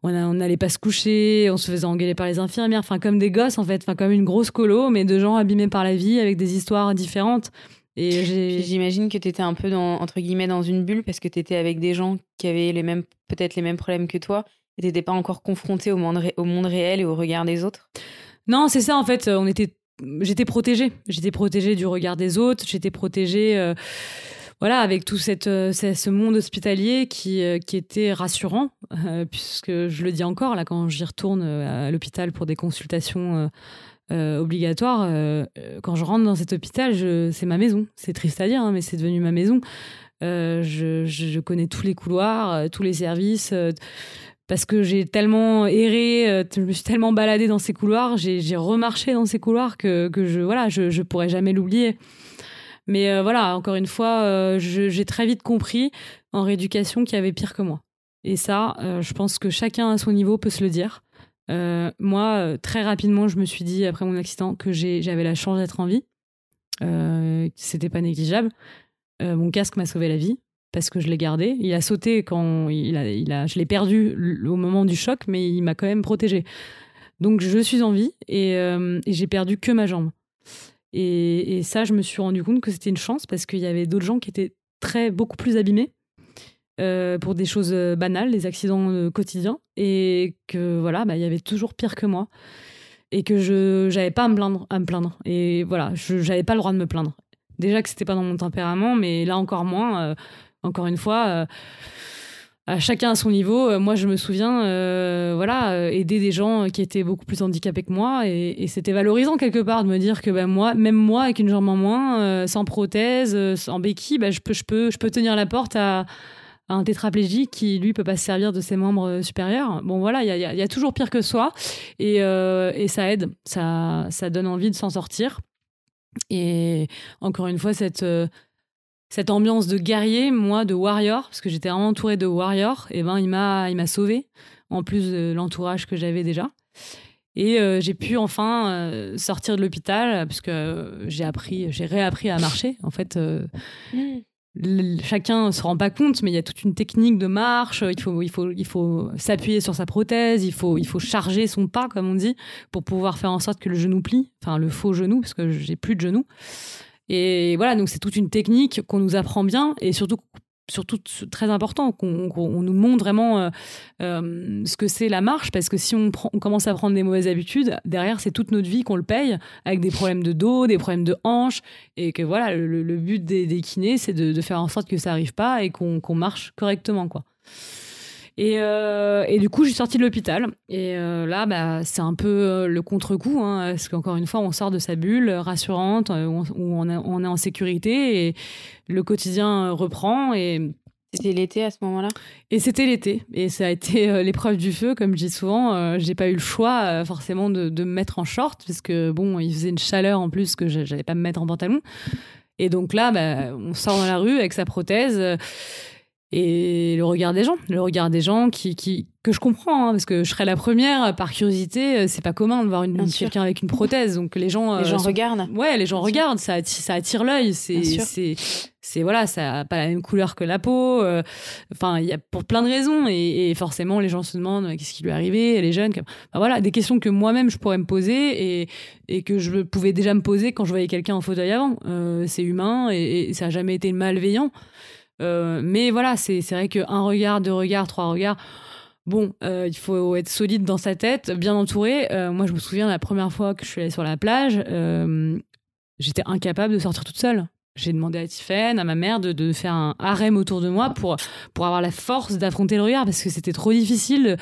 Speaker 2: on n'allait pas se coucher, on se faisait engueuler par les infirmières, enfin comme des gosses en fait, enfin comme une grosse colo, mais de gens abîmés par la vie avec des histoires différentes.
Speaker 1: Et j'imagine que tu étais un peu dans, entre guillemets dans une bulle parce que tu étais avec des gens qui avaient les mêmes peut-être les mêmes problèmes que toi et t'étais pas encore confronté au monde, réel et au regard des autres?
Speaker 2: Non, c'est ça en fait. On était, j'étais protégée. J'étais protégée du regard des autres. J'étais protégée. Euh, voilà, avec tout cette, euh, ce monde hospitalier qui, euh, qui était rassurant, puisque je le dis encore, là, quand j'y retourne à l'hôpital pour des consultations obligatoires, quand je rentre dans cet hôpital, c'est ma maison. C'est triste à dire, hein, mais c'est devenu ma maison. Je, je, connais tous les couloirs, tous les services parce que j'ai tellement erré, euh, je me suis tellement baladée dans ces couloirs, j'ai remarché dans ces couloirs que, je voilà, je, je pourrais jamais l'oublier. Mais euh, voilà, encore une fois, euh, j'ai très vite compris en rééducation qu'il y avait pire que moi. Et ça, je pense que chacun à son niveau peut se le dire. moi, très rapidement, je me suis dit après mon accident que j'avais la chance d'être en vie. C'était pas négligeable. mon casque m'a sauvé la vie parce que je l'ai gardé. Il a sauté quand il a, je l'ai perdu au moment du choc, mais il m'a quand même protégé. Donc je suis en vie et, euh, j'ai perdu que ma jambe. Et, ça, je me suis rendu compte que c'était une chance parce qu'il y avait d'autres gens qui étaient très beaucoup plus abîmés euh, pour des choses banales, des accidents quotidiens, et que voilà, bah, il y avait toujours pire que moi et que je j'avais pas à me plaindre, à me plaindre. Et voilà, je j'avais pas le droit de me plaindre. Déjà que c'était pas dans mon tempérament, mais là encore moins. Encore une fois, euh, à chacun à son niveau. Euh, moi, je me souviens, euh, voilà, aider des gens qui étaient beaucoup plus handicapés que moi, et, c'était valorisant quelque part de me dire que ben, moi, même moi, avec une jambe en moins, sans prothèse, sans béquille, ben, je, peux, je, peux, je peux tenir la porte à, un tétraplégique qui, lui, peut pas se servir de ses membres supérieurs. Bon, voilà, il y a, toujours pire que soi, et, ça aide, ça donne envie de s'en sortir. Et encore une fois, cette, cette ambiance de guerrier, moi, de warrior, parce que j'étais vraiment entourée de warriors, et ben il m'a il m'a sauvé en plus de l'entourage que j'avais déjà. Et j'ai pu enfin sortir de l'hôpital parce que j'ai appris, j'ai réappris à marcher. En fait, mmh chacun se rend pas compte, mais il y a toute une technique de marche. Il faut, il faut, il faut s'appuyer sur sa prothèse. Il faut, il faut charger son pas, comme on dit, pour pouvoir faire en sorte que le genou plie. Enfin, le faux genou, parce que j'ai plus de genou. Et voilà, donc c'est toute une technique qu'on nous apprend bien, et surtout surtout très important qu'on nous montre vraiment euh, euh, ce que c'est la marche parce que si on, commence à prendre des mauvaises habitudes derrière c'est toute notre vie qu'on le paye avec des problèmes de dos des problèmes de hanches et que voilà le, but des, kinés c'est de, faire en sorte que ça arrive pas et qu'on marche correctement quoi euh, et, du coup, j'ai sorti de l'hôpital. Et euh, là, bah, c'est un peu euh, le contre-coup, hein, parce qu'encore une fois, on sort de sa bulle rassurante, où on, on, est en sécurité, et le quotidien reprend. Et
Speaker 1: c'était l'été à ce moment-là?
Speaker 2: Et c'était l'été. Et ça a été l'épreuve du feu, comme je dis souvent. j'ai pas eu le choix, forcément, de, de, me mettre en short, parce que, bon, il faisait une chaleur en plus que j'allais pas me mettre en pantalon. Et donc là, bah, on sort dans la rue avec sa prothèse et le regard des gens, le regard des gens qui, qui que je comprends, hein, parce que je serais la première, par curiosité, euh, c'est pas commun de voir une, quelqu'un avec une prothèse, donc les gens...
Speaker 1: Les gens euh, regardent.
Speaker 2: Ouais, les gens regardent, ça, attire, ça attire l'œil, c'est, c'est, c'est, voilà, ça a pas la même couleur que la peau, euh, enfin, il y a pour plein de raisons, et, forcément, les gens se demandent qu'est-ce qui lui est arrivé, elle est jeune, voilà, des questions que moi-même je pourrais me poser, et, et que je pouvais déjà me poser quand je voyais quelqu'un en fauteuil avant. c'est humain, et, et ça a jamais été malveillant. Euh, mais voilà, c'est vrai qu'un regard, deux regards, trois regards, bon, euh, il faut être solide dans sa tête, bien entouré. Euh, moi, je me souviens la première fois que je suis allée sur la plage, j'étais incapable de sortir toute seule. J'ai demandé à Tiffen, à ma mère, de, de, faire un harem autour de moi pour, pour avoir la force d'affronter le regard parce que c'était trop difficile.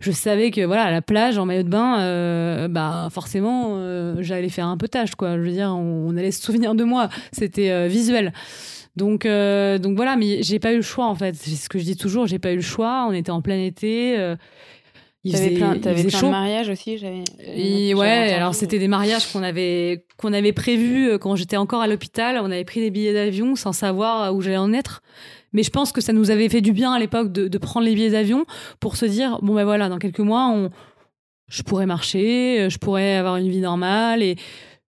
Speaker 2: Je savais que voilà, à la plage, en maillot de bain, bah forcément, j'allais faire un peu tâche, quoi. Je veux dire, on allait se souvenir de moi. C'était visuel. Donc, euh, donc voilà, mais j'ai pas eu le choix en fait. C'est ce que je dis toujours, j'ai pas eu le choix. On était en plein été. Euh,
Speaker 1: il faisait, plein, il faisait chaud. de mariages aussi, j'avais.
Speaker 2: Ouais, alors c'était des mariages qu'on avait qu'on avait prévus euh, quand j'étais encore à l'hôpital. On avait pris des billets d'avion sans savoir où j'allais en être. Mais je pense que ça nous avait fait du bien à l'époque de, de, prendre les billets d'avion pour se dire bon ben voilà, dans quelques mois, on, je pourrais marcher, je pourrais avoir une vie normale et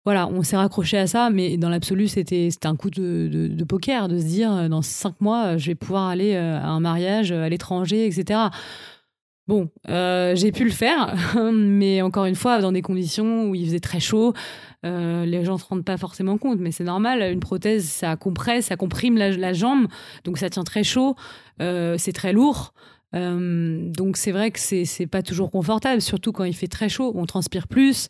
Speaker 2: voilà, on s'est raccroché à ça, mais dans l'absolu, c'était un coup de, poker, de se dire, euh, dans cinq mois, je vais pouvoir aller euh, à un mariage à l'étranger, etc. Bon, euh, j'ai pu le faire, mais encore une fois, dans des conditions où il faisait très chaud, les gens ne se rendent pas forcément compte, mais c'est normal, une prothèse, ça compresse, ça comprime la, jambe, donc ça tient très chaud, c'est très lourd. donc c'est vrai que c'est pas toujours confortable, surtout quand il fait très chaud, on transpire plus.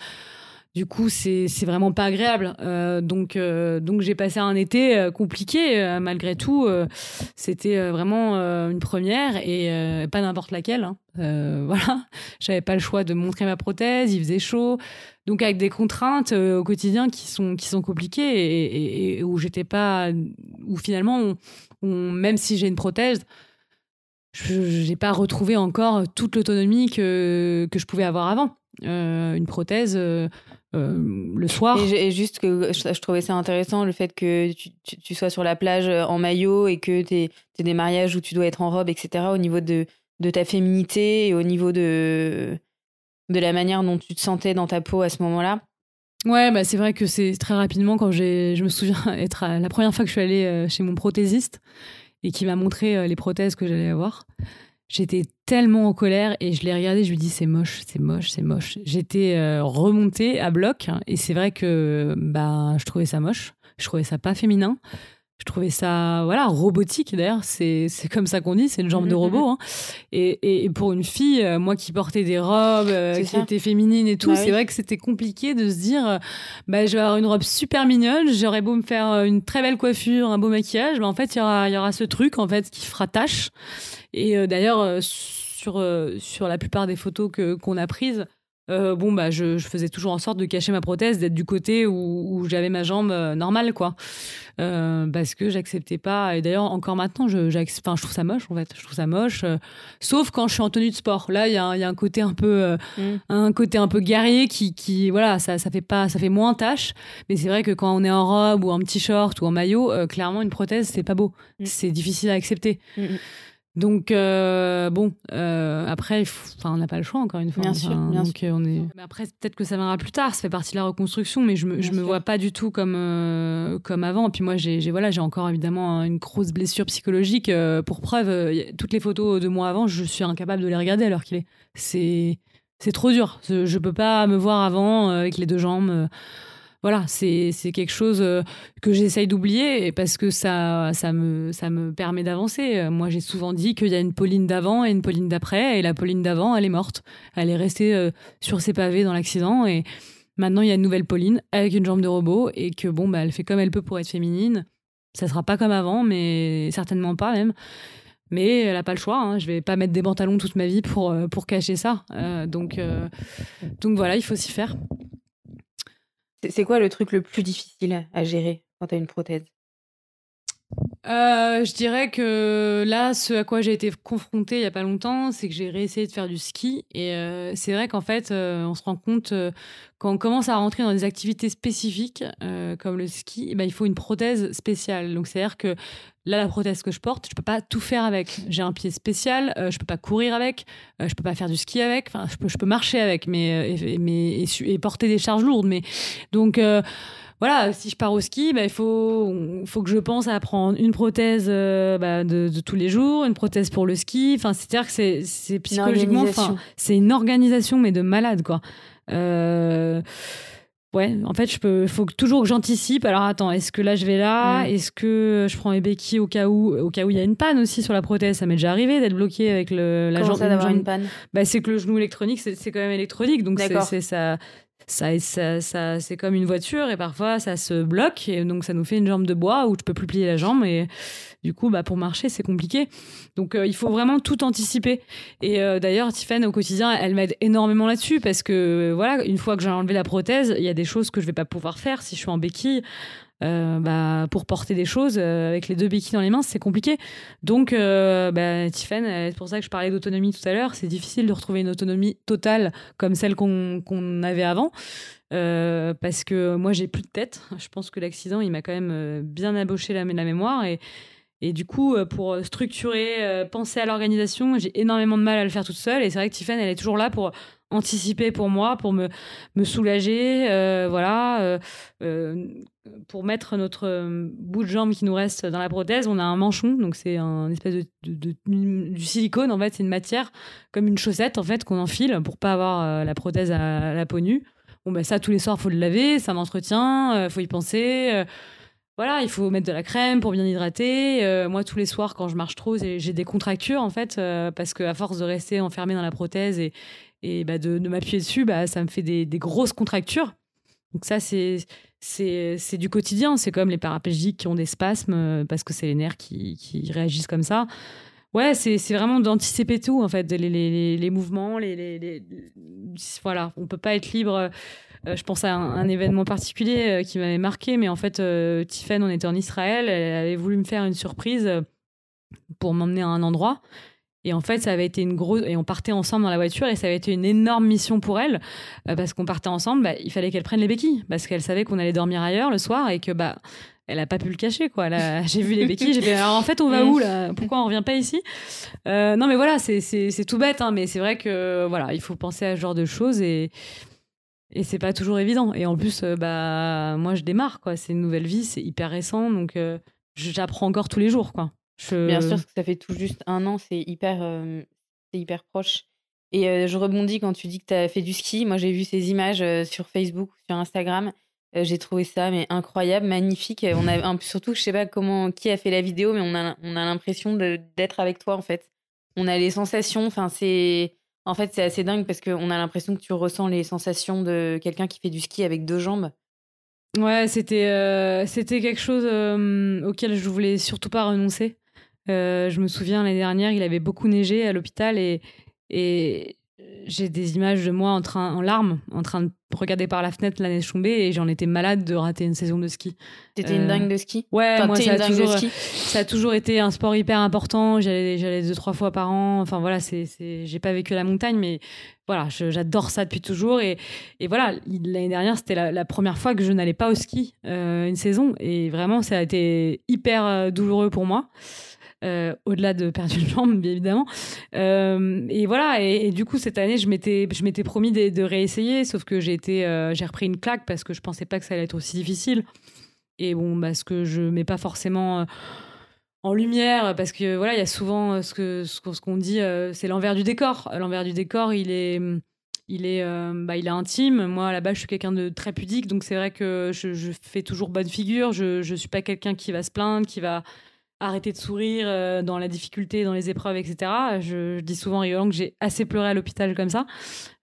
Speaker 2: Du coup, c'est vraiment pas agréable. Euh, donc, euh, donc j'ai passé un été euh, compliqué malgré tout. C'était vraiment une première et pas n'importe laquelle. Hein. voilà, j'avais pas le choix de montrer ma prothèse. Il faisait chaud, donc avec des contraintes au quotidien qui sont compliquées et, où j'étais pas, où finalement, même si j'ai une prothèse, je n'ai pas retrouvé encore toute l'autonomie que, je pouvais avoir avant. une prothèse, le soir.
Speaker 1: Et, juste que je, trouvais ça intéressant, le fait que tu, sois sur la plage euh, en maillot et que tu aies, des mariages où tu dois être en robe, etc., au niveau de, de ta féminité et au niveau de, de la manière dont tu te sentais dans ta peau à ce moment-là.
Speaker 2: Ouais, bah c'est vrai que c'est très rapidement quand j'ai, je me souviens être la première fois que je suis allée euh, chez mon prothésiste et qui m'a montré les prothèses que j'allais avoir. J'étais tellement en colère et je l'ai regardé, je lui dis c'est moche, c'est moche, c'est moche. J'étais euh, remontée à bloc et c'est vrai que bah, je trouvais ça moche, je trouvais ça pas féminin. Je trouvais ça, voilà, robotique d'ailleurs. C'est, comme ça qu'on dit, c'est une jambe de mm, mm, robot. Mm. Hein. Et, et, pour une fille, euh, moi qui portais des robes, euh, qui étaient féminines et tout, bah c'est vrai que c'était compliqué de se dire, bah, je vais avoir une robe super mignonne, j'aurais beau me faire une très belle coiffure, un beau maquillage, mais en fait, il y aura, y aura ce truc en fait qui fera tâche. Et euh, d'ailleurs, euh, sur, euh, sur la plupart des photos que, qu'on a prises, bon bah je, je, faisais toujours en sorte de cacher ma prothèse, d'être du côté où, où j'avais ma jambe normale quoi, parce que j'acceptais pas. Et d'ailleurs encore maintenant, je, enfin, je trouve ça moche en fait, je trouve ça moche. sauf quand je suis en tenue de sport. Là, il y a, y a, un côté un peu, mm. un côté un peu guerrier qui, qui voilà, ça, ça fait pas, ça fait moins tâche. Mais c'est vrai que quand on est en robe ou en petit short ou en maillot, clairement une prothèse c'est pas beau, mm. c'est difficile à accepter. Mm, Donc euh, bon, euh, après, on n'a pas le choix encore une fois.
Speaker 1: Bien sûr, bien sûr.
Speaker 2: On est... après, peut-être que ça viendra plus tard. Ça fait partie de la reconstruction, mais je me, je me vois pas du tout comme euh, comme avant. Et puis moi, j'ai voilà, j'ai encore évidemment une grosse blessure psychologique. pour preuve, toutes les photos de moi avant, je suis incapable de les regarder alors qu'il est. C'est c'est trop dur. Je, je peux pas me voir avant avec les deux jambes voilà, c'est quelque chose euh, que j'essaye d'oublier parce que ça, ça, me, ça me permet d'avancer. Euh, moi, j'ai souvent dit qu'il y a une Pauline d'avant et une Pauline d'après, et la Pauline d'avant, elle est morte. Elle est restée euh, sur ses pavés dans l'accident, et maintenant, il y a une nouvelle Pauline avec une jambe de robot, et que bon, bah, elle fait comme elle peut pour être féminine. Ça sera pas comme avant, mais certainement pas même. Mais elle n'a pas le choix. Hein. Je vais pas mettre des pantalons toute ma vie pour, pour cacher ça. donc, donc voilà, il faut s'y faire.
Speaker 1: C'est quoi le truc le plus difficile à gérer quand tu as une prothèse?
Speaker 2: Euh, je dirais que là, ce à quoi j'ai été confrontée il y a pas longtemps, c'est que j'ai réessayé de faire du ski. Et euh, c'est vrai qu'en fait, euh, on se rend compte quand on commence à rentrer dans des activités spécifiques comme le ski, eh ben, il faut une prothèse spéciale. Donc c'est-à-dire que là, la prothèse que je porte, je peux pas tout faire avec. J'ai un pied spécial, je peux pas courir avec, je peux pas faire du ski avec. Enfin, je peux, je peux marcher avec, mais, mais et, porter des charges lourdes. Mais donc voilà, si je pars au ski, bah, il faut, faut que je pense à prendre une prothèse euh, bah, de, tous les jours, une prothèse pour le ski. Enfin, c'est-à-dire que c'est psychologiquement, c'est une organisation, mais de malade, quoi. Euh, ouais, en fait, je peux, faut toujours que j'anticipe. Alors attends, est-ce que là je vais là? Est-ce que je prends les béquilles au cas où, au cas où il y a une panne aussi sur la prothèse? Ça m'est déjà arrivé d'être bloqué avec le,
Speaker 1: la jambe. d'avoir une panne?
Speaker 2: Bah, c'est que le genou électronique, c'est quand même électronique, donc c'est ça ça, ça, ça c'est comme une voiture et parfois ça se bloque et donc ça nous fait une jambe de bois où tu peux plus plier la jambe et du coup bah pour marcher c'est compliqué. Donc euh, il faut vraiment tout anticiper. Et euh, d'ailleurs Tiffany au quotidien elle m'aide énormément là-dessus parce que voilà une fois que j'ai enlevé la prothèse il y a des choses que je vais pas pouvoir faire si je suis en béquille euh, bah, pour porter des choses euh, avec les deux béquilles dans les mains, c'est compliqué. Donc, euh, bah, Tiffen, c'est pour ça que je parlais d'autonomie tout à l'heure. C'est difficile de retrouver une autonomie totale comme celle qu'on avait avant. parce que moi, j'ai plus de tête. Je pense que l'accident, il m'a quand même bien aboché la, la mémoire. Et, et du coup, pour structurer, penser à l'organisation, j'ai énormément de mal à le faire toute seule. Et c'est vrai que Tiffen, elle est toujours là pour anticiper pour moi, pour me, me soulager, euh, voilà, euh, euh, pour mettre notre bout de jambe qui nous reste dans la prothèse, on a un manchon, donc c'est un espèce de, du silicone en fait, c'est une matière comme une chaussette en fait qu'on enfile pour pas avoir la prothèse à, la peau nue. Bon ben ça tous les soirs faut le laver, ça m'entretient, faut y penser. Voilà, il faut mettre de la crème pour bien hydrater. moi, tous les soirs, quand je marche trop, j'ai des contractures en fait, parce qu'à force de rester enfermé dans la prothèse et, et bah, de, m'appuyer dessus, bah, ça me fait des, grosses contractures. Donc ça, c'est c'est du quotidien. C'est comme les paraplégiques qui ont des spasmes euh, parce que c'est les nerfs qui, qui, réagissent comme ça. Ouais, c'est vraiment d'anticiper tout, en fait, les, les, les mouvements, les, les, Voilà, on peut pas être libre. Euh, je pense à un, événement particulier euh, qui m'avait marqué, mais en fait, euh, Tiffen, on était en Israël, elle avait voulu me faire une surprise pour m'emmener à un endroit. Et en fait, ça avait été une grosse. Et on partait ensemble dans la voiture et ça avait été une énorme mission pour elle. Euh, parce qu'on partait ensemble, bah, il fallait qu'elle prenne les béquilles. Parce qu'elle savait qu'on allait dormir ailleurs le soir et que, bah. Elle a pas pu le cacher, quoi. J'ai vu les béquilles, j'ai fait. Alors en fait, on va où là? Pourquoi on revient pas ici? Euh, Non, mais voilà, c'est tout bête, hein, mais c'est vrai que voilà, il faut penser à ce genre de choses et et c'est pas toujours évident. Et en plus, euh, bah moi, je démarre, quoi. C'est une nouvelle vie, c'est hyper récent, donc j'apprends encore tous les jours, quoi.
Speaker 1: Bien sûr, ça fait tout juste un an, c'est hyper, c'est hyper proche. Et je rebondis quand tu dis que tu as fait du ski. Moi, j'ai vu ces images sur Facebook, sur Instagram. j'ai trouvé ça mais incroyable, magnifique. On a surtout, je sais pas comment qui a fait la vidéo, mais on a on a l'impression d'être avec toi en fait. On a les sensations. Enfin, c'est en fait c'est assez dingue parce qu'on a l'impression que tu ressens les sensations de quelqu'un qui fait du ski avec deux jambes.
Speaker 2: Ouais, c'était c'était quelque chose auquel je voulais surtout pas renoncer. Euh, je me souviens l'année dernière, il avait beaucoup neigé à l'hôpital et, et j'ai des images de moi en, train, en larmes, en train de regarder par la fenêtre la neige tomber et j'en étais malade de rater une saison de ski.
Speaker 1: T'étais une dingue de ski
Speaker 2: Ouais, moi ça a, toujours, ça a toujours été un sport hyper important. J'allais deux, trois fois par an. Enfin voilà, c'est, j'ai pas vécu la montagne, mais voilà, j'adore ça depuis toujours. Et, et voilà, l'année dernière, c'était la, première fois que je n'allais pas au ski euh, une saison et vraiment, ça a été hyper euh, douloureux pour moi. Au-delà de perdre une jambe, bien évidemment. et voilà, et, du coup, cette année, je m'étais, je m'étais promis de, réessayer, sauf que j'ai, été, j'ai repris une claque parce que je pensais pas que ça allait être aussi difficile. Et bon, bah, que je mets pas forcément en lumière parce que voilà il y a souvent ce que ce qu'on dit c'est l'envers du décor l'envers du décor il est il est, euh, bah, il est intime. Moi, base, je suis quelqu'un de très pudique, donc c'est vrai que je, fais toujours bonne figure. Je ne suis pas quelqu'un qui va se plaindre, qui va arrêter de sourire euh, dans la difficulté, dans les épreuves, etc. Je, dis souvent rigolant que j'ai assez pleuré à l'hôpital comme ça.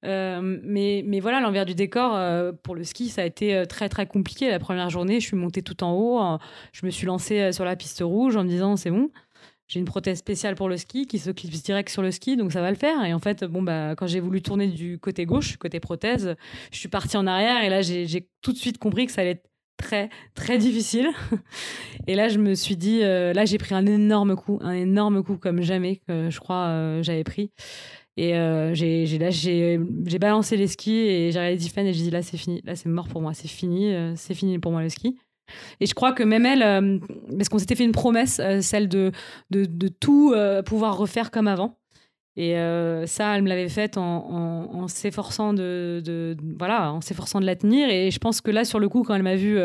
Speaker 2: Euh, mais, mais voilà, l'envers du décor, pour le ski, ça a été très, très compliqué. La première journée, je suis montée tout en haut. je me suis lancée sur la piste rouge en me disant, c'est bon j'ai une prothèse spéciale pour le ski qui se clipse direct sur le ski, donc ça va le faire. Et en fait, bon, bah, quand j'ai voulu tourner du côté gauche, côté prothèse, je suis partie en arrière et là, j'ai tout de suite compris que ça allait être très, très difficile. Et là, je me suis dit, euh, là, j'ai pris un énorme coup, un énorme coup comme jamais que je crois euh, j'avais pris. Et euh, j'ai balancé les skis et j'ai regardé Tiffany et j'ai dit là, c'est fini, là, c'est mort pour moi, c'est fini, c'est fini pour moi le ski. Et je crois que même elle, parce qu'on s'était fait une promesse, celle de, de, tout pouvoir refaire comme avant. Et ça, elle me l'avait faite en, en, s'efforçant de, de, voilà, en s'efforçant de la tenir. Et je pense que là, sur le coup, quand elle m'a vu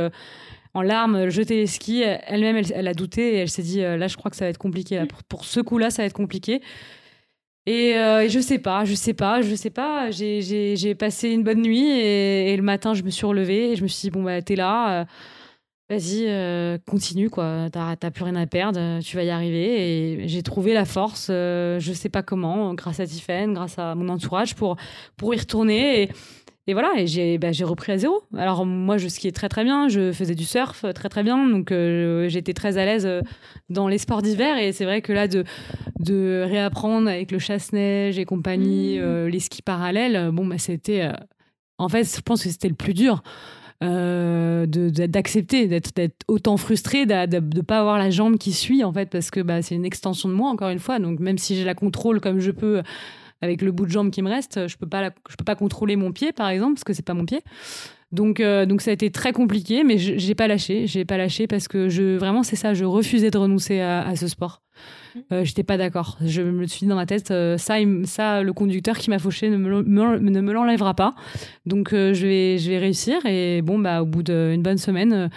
Speaker 2: en larmes jeter les skis, elle-même, elle, a douté et elle s'est dit là, je crois que ça va être compliqué. Pour, ce coup-là, ça va être compliqué. Et, je sais pas, je sais pas, je sais pas. J'ai passé une bonne nuit et, le matin, je me suis relevée et je me suis dit bon bah t'es là. Vas-y, euh, continue, quoi. T'as plus rien à perdre, tu vas y arriver. Et j'ai trouvé la force, euh, je sais pas comment, grâce à Tiffen, grâce à mon entourage, pour, pour y retourner. Et, et voilà, et j'ai bah, repris à zéro. Alors, moi, je skiais très, très bien. Je faisais du surf très, très bien. Donc, euh, j'étais très à l'aise dans les sports d'hiver. Et c'est vrai que là, de, de réapprendre avec le chasse-neige et compagnie, mmh. les skis parallèles, bon, bah, c'était. en fait, je pense que c'était le plus dur. Euh, d'accepter d'être autant frustré de ne pas avoir la jambe qui suit en fait parce que bah, c'est une extension de moi encore une fois donc même si j'ai la contrôle comme je peux avec le bout de jambe qui me reste je peux pas je peux pas contrôler mon pied par exemple parce que c'est pas mon pied donc, euh, donc ça a été très compliqué, mais j'ai pas lâché. J'ai pas lâché parce que je vraiment c'est ça. Je refusais de renoncer à, ce sport. Euh, J'étais pas d'accord. Je me suis dit dans ma tête, euh, ça, ça, le conducteur qui m'a fauché ne me, l'enlèvera pas. Donc euh, je vais, je vais réussir. Et bon, bah au bout d'une bonne semaine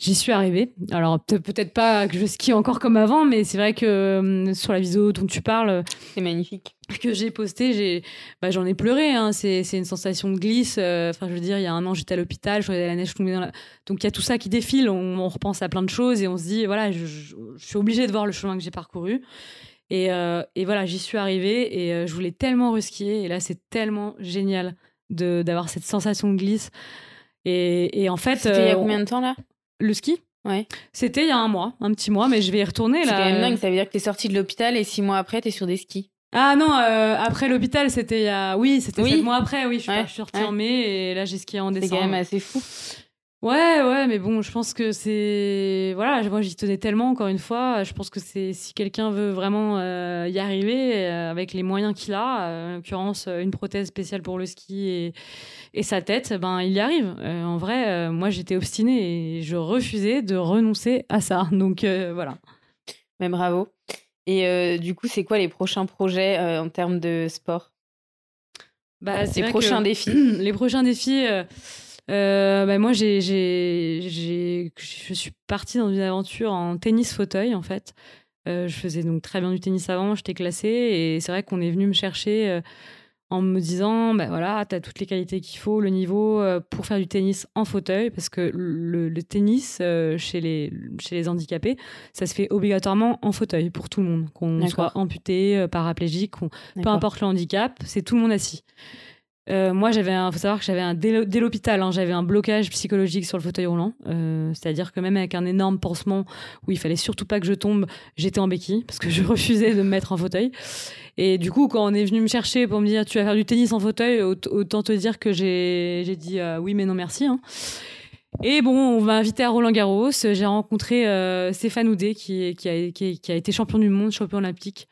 Speaker 2: J'y suis arrivée. Alors peut-être pas que je skie encore comme avant, mais c'est vrai que euh, sur la vidéo dont tu parles,
Speaker 1: c'est magnifique.
Speaker 2: Que j'ai posté, j'ai, bah, j'en ai pleuré. Hein. C'est, une sensation de glisse. Euh, enfin, je veux dire, il y a un an, j'étais à l'hôpital, je regardais la neige tomber dans la... Donc il y a tout ça qui défile. On, repense à plein de choses et on se dit, voilà, je, suis obligée de voir le chemin que j'ai parcouru. Et, euh, et, voilà, j'y suis arrivée et je voulais tellement reskier. Et là, c'est tellement génial de, d'avoir cette sensation de glisse. Et, et en fait,
Speaker 1: c'était il y a combien de temps là?
Speaker 2: Le ski
Speaker 1: Ouais.
Speaker 2: C'était il y a un mois, un petit mois, mais je vais y retourner là.
Speaker 1: C'est quand même dingue, ça veut dire que t'es sortie de l'hôpital et six mois après, t'es sur des skis.
Speaker 2: Ah non, euh, après l'hôpital, c'était il y a. Oui, c'était sept mois après, oui, je suis, sortie en mai et là j'ai skié en décembre.
Speaker 1: C'est quand même assez fou.
Speaker 2: Ouais, ouais, mais bon, je pense que c'est. Voilà, moi j'y tenais tellement, encore une fois. Je pense que c'est si quelqu'un veut vraiment euh, y arriver euh, avec les moyens qu'il a, euh, en l'occurrence une prothèse spéciale pour le ski et, et sa tête, ben il y arrive. en vrai, moi j'étais obstinée et je refusais de renoncer à ça. Donc voilà.
Speaker 1: Mais bravo. Et du coup, c'est quoi les prochains projets en termes de sport?
Speaker 2: Bah,
Speaker 1: Les prochains défis?
Speaker 2: Les prochains défis. Euh, bah, moi, j'ai, j'ai, je suis partie dans une aventure en tennis fauteuil, en fait. Euh, je faisais donc très bien du tennis avant, j'étais classée, et c'est vrai qu'on est venu me chercher euh, en me disant, ben voilà, tu as toutes les qualités qu'il faut, le niveau pour faire du tennis en fauteuil, parce que le, le tennis chez, les, chez les handicapés, ça se fait obligatoirement en fauteuil pour tout le monde, qu'on soit amputé, paraplégique, peu importe le handicap, c'est tout le monde assis. Euh, moi, j'avais, faut savoir que j'avais un dès l'hôpital, hein, j'avais un blocage psychologique sur le fauteuil roulant. Euh, c'est-à-dire que même avec un énorme pansement où il fallait surtout pas que je tombe, j'étais en béquille parce que je refusais de me mettre en fauteuil. Et du coup, quand on est venu me chercher pour me dire tu vas faire du tennis en fauteuil, autant te dire que j'ai, dit euh, oui mais non merci. Hein. Et bon, on m'a invité à Roland Garros. J'ai rencontré Stéphane Houdet qui, a été champion du monde, champion olympique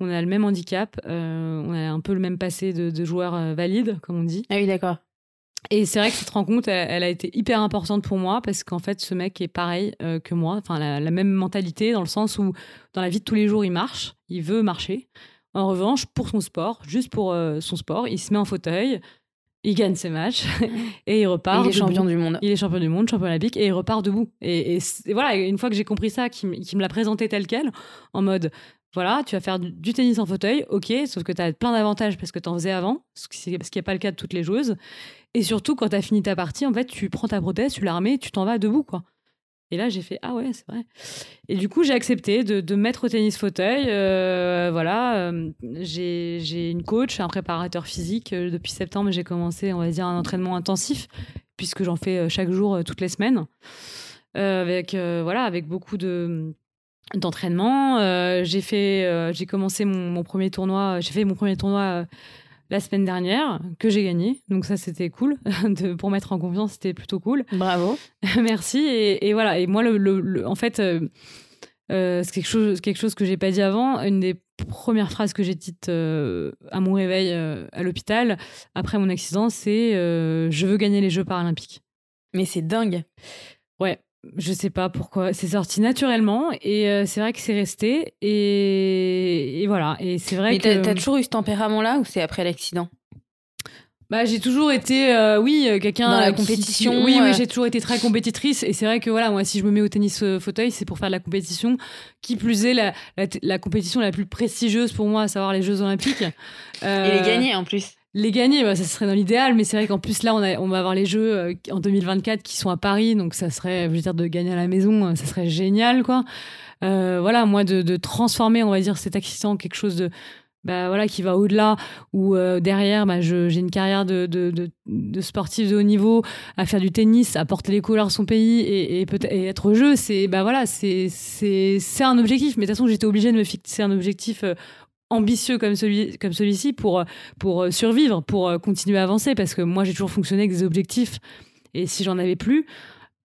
Speaker 2: on a le même handicap, euh, on a un peu le même passé de, joueur euh, valide, comme on dit.
Speaker 1: Ah oui, d'accord.
Speaker 2: Et c'est vrai que cette rencontre, elle, a été hyper importante pour moi parce qu'en fait, ce mec est pareil euh, que moi, enfin la, la, même mentalité dans le sens où dans la vie de tous les jours, il marche, il veut marcher. En revanche, pour son sport, juste pour euh, son sport, il se met en fauteuil, il gagne ses matchs et il repart.
Speaker 1: il est champion du monde.
Speaker 2: Il est champion du monde, champion olympique et il repart debout. Et, voilà, une fois que j'ai compris ça, qu'il me l'a présenté tel quel, en mode voilà, tu vas faire du, tennis en fauteuil, ok, sauf que tu as plein d'avantages parce que tu en faisais avant, ce qui n'est pas le cas de toutes les joueuses. Et surtout, quand tu as fini ta partie, en fait, tu prends ta prothèse, tu la remets, tu t'en vas debout, quoi. Et là, j'ai fait ah ouais, c'est vrai. Et du coup, j'ai accepté de, mettre au tennis fauteuil. Euh, voilà, euh, j'ai une coach, un préparateur physique. Euh, depuis septembre, j'ai commencé, on va dire, un entraînement intensif puisque j'en fais chaque jour, toutes les semaines, avec voilà, avec beaucoup de d'entraînement. j'ai fait, j'ai commencé mon, mon, premier tournoi. J'ai fait mon premier tournoi la semaine dernière que j'ai gagné. Donc ça, c'était cool. de, pour mettre en confiance, c'était plutôt cool.
Speaker 1: Bravo.
Speaker 2: Merci. Et, voilà. Et moi, le, en fait, euh, euh, c'est quelque chose, quelque chose que j'ai pas dit avant. Une des premières phrases que j'ai dites euh, à mon réveil à l'hôpital après mon accident, c'est je veux gagner les Jeux paralympiques.
Speaker 1: Mais c'est dingue.
Speaker 2: Ouais. Je sais pas pourquoi. C'est sorti naturellement et euh, c'est vrai que c'est resté. Et, voilà. Et c'est vrai
Speaker 1: Mais
Speaker 2: que.
Speaker 1: t'as toujours eu ce tempérament-là ou c'est après l'accident?
Speaker 2: Bah, j'ai toujours été, euh, oui, euh, quelqu'un.
Speaker 1: Dans la compétition.
Speaker 2: oui, oui, j'ai toujours été très compétitrice. Et c'est vrai que, voilà, moi, si je me mets au tennis fauteuil, c'est pour faire de la compétition. Qui plus est, la, la, compétition la plus prestigieuse pour moi, à savoir les Jeux Olympiques.
Speaker 1: Et les gagner en plus.
Speaker 2: Les gagner, bah, ça serait dans l'idéal, mais c'est vrai qu'en plus là, on, va avoir les Jeux euh, en 2024 qui sont à Paris, donc ça serait, je veux dire, de gagner à la maison, euh, ça serait génial, quoi. Euh, voilà, moi, de, transformer, on va dire, cet accident en quelque chose de, bah voilà, qui va au-delà, ou derrière, bah, j'ai une carrière de, de, de, sportif de haut niveau, à faire du tennis, à porter les couleurs de son pays et, et, et être au jeu, c'est bah voilà, c'est un objectif. Mais de toute façon, j'étais obligée de me fixer un objectif ambitieux comme celui comme celui-ci pour pour euh, survivre, pour euh, continuer à avancer. Parce que moi j'ai toujours fonctionné avec des objectifs. Et si j'en avais plus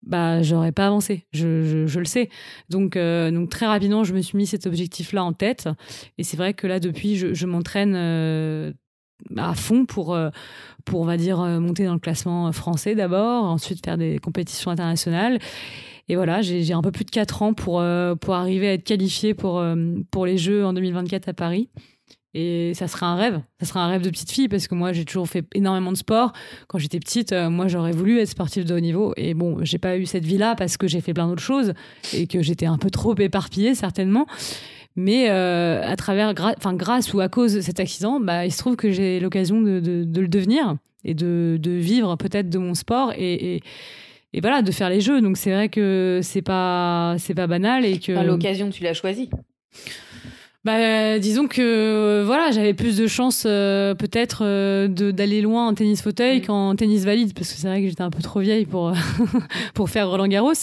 Speaker 2: bah j'aurais pas avancé. Je, je, le sais. Donc euh, donc très rapidement je me suis mis cet objectif là en tête. Et c'est vrai que là depuis je, m'entraîne à fond pour pour on va dire monter dans le classement français d'abord ensuite faire des compétitions internationales et voilà, j'ai un peu plus de 4 ans pour, euh, pour arriver à être qualifiée pour, euh, pour les Jeux en 2024 à Paris. Et ça serait un rêve. Ça serait un rêve de petite fille parce que moi, j'ai toujours fait énormément de sport. Quand j'étais petite, euh, moi, j'aurais voulu être sportive de haut niveau. Et bon, j'ai pas eu cette vie-là parce que j'ai fait plein d'autres choses et que j'étais un peu trop éparpillée, certainement. Mais à travers, enfin, grâce ou à cause de cet accident, bah, il se trouve que j'ai l'occasion de, de, le devenir et de, de vivre peut-être de mon sport. et et voilà de faire les jeux donc c'est vrai que c'est pas c'est pas banal et que
Speaker 1: l'occasion tu l'as choisi
Speaker 2: bah, disons que voilà, j'avais plus de chance euh, peut-être euh, d'aller loin en tennis fauteuil mm. qu'en tennis valide parce que c'est vrai que j'étais un peu trop vieille pour pour faire Roland Garros.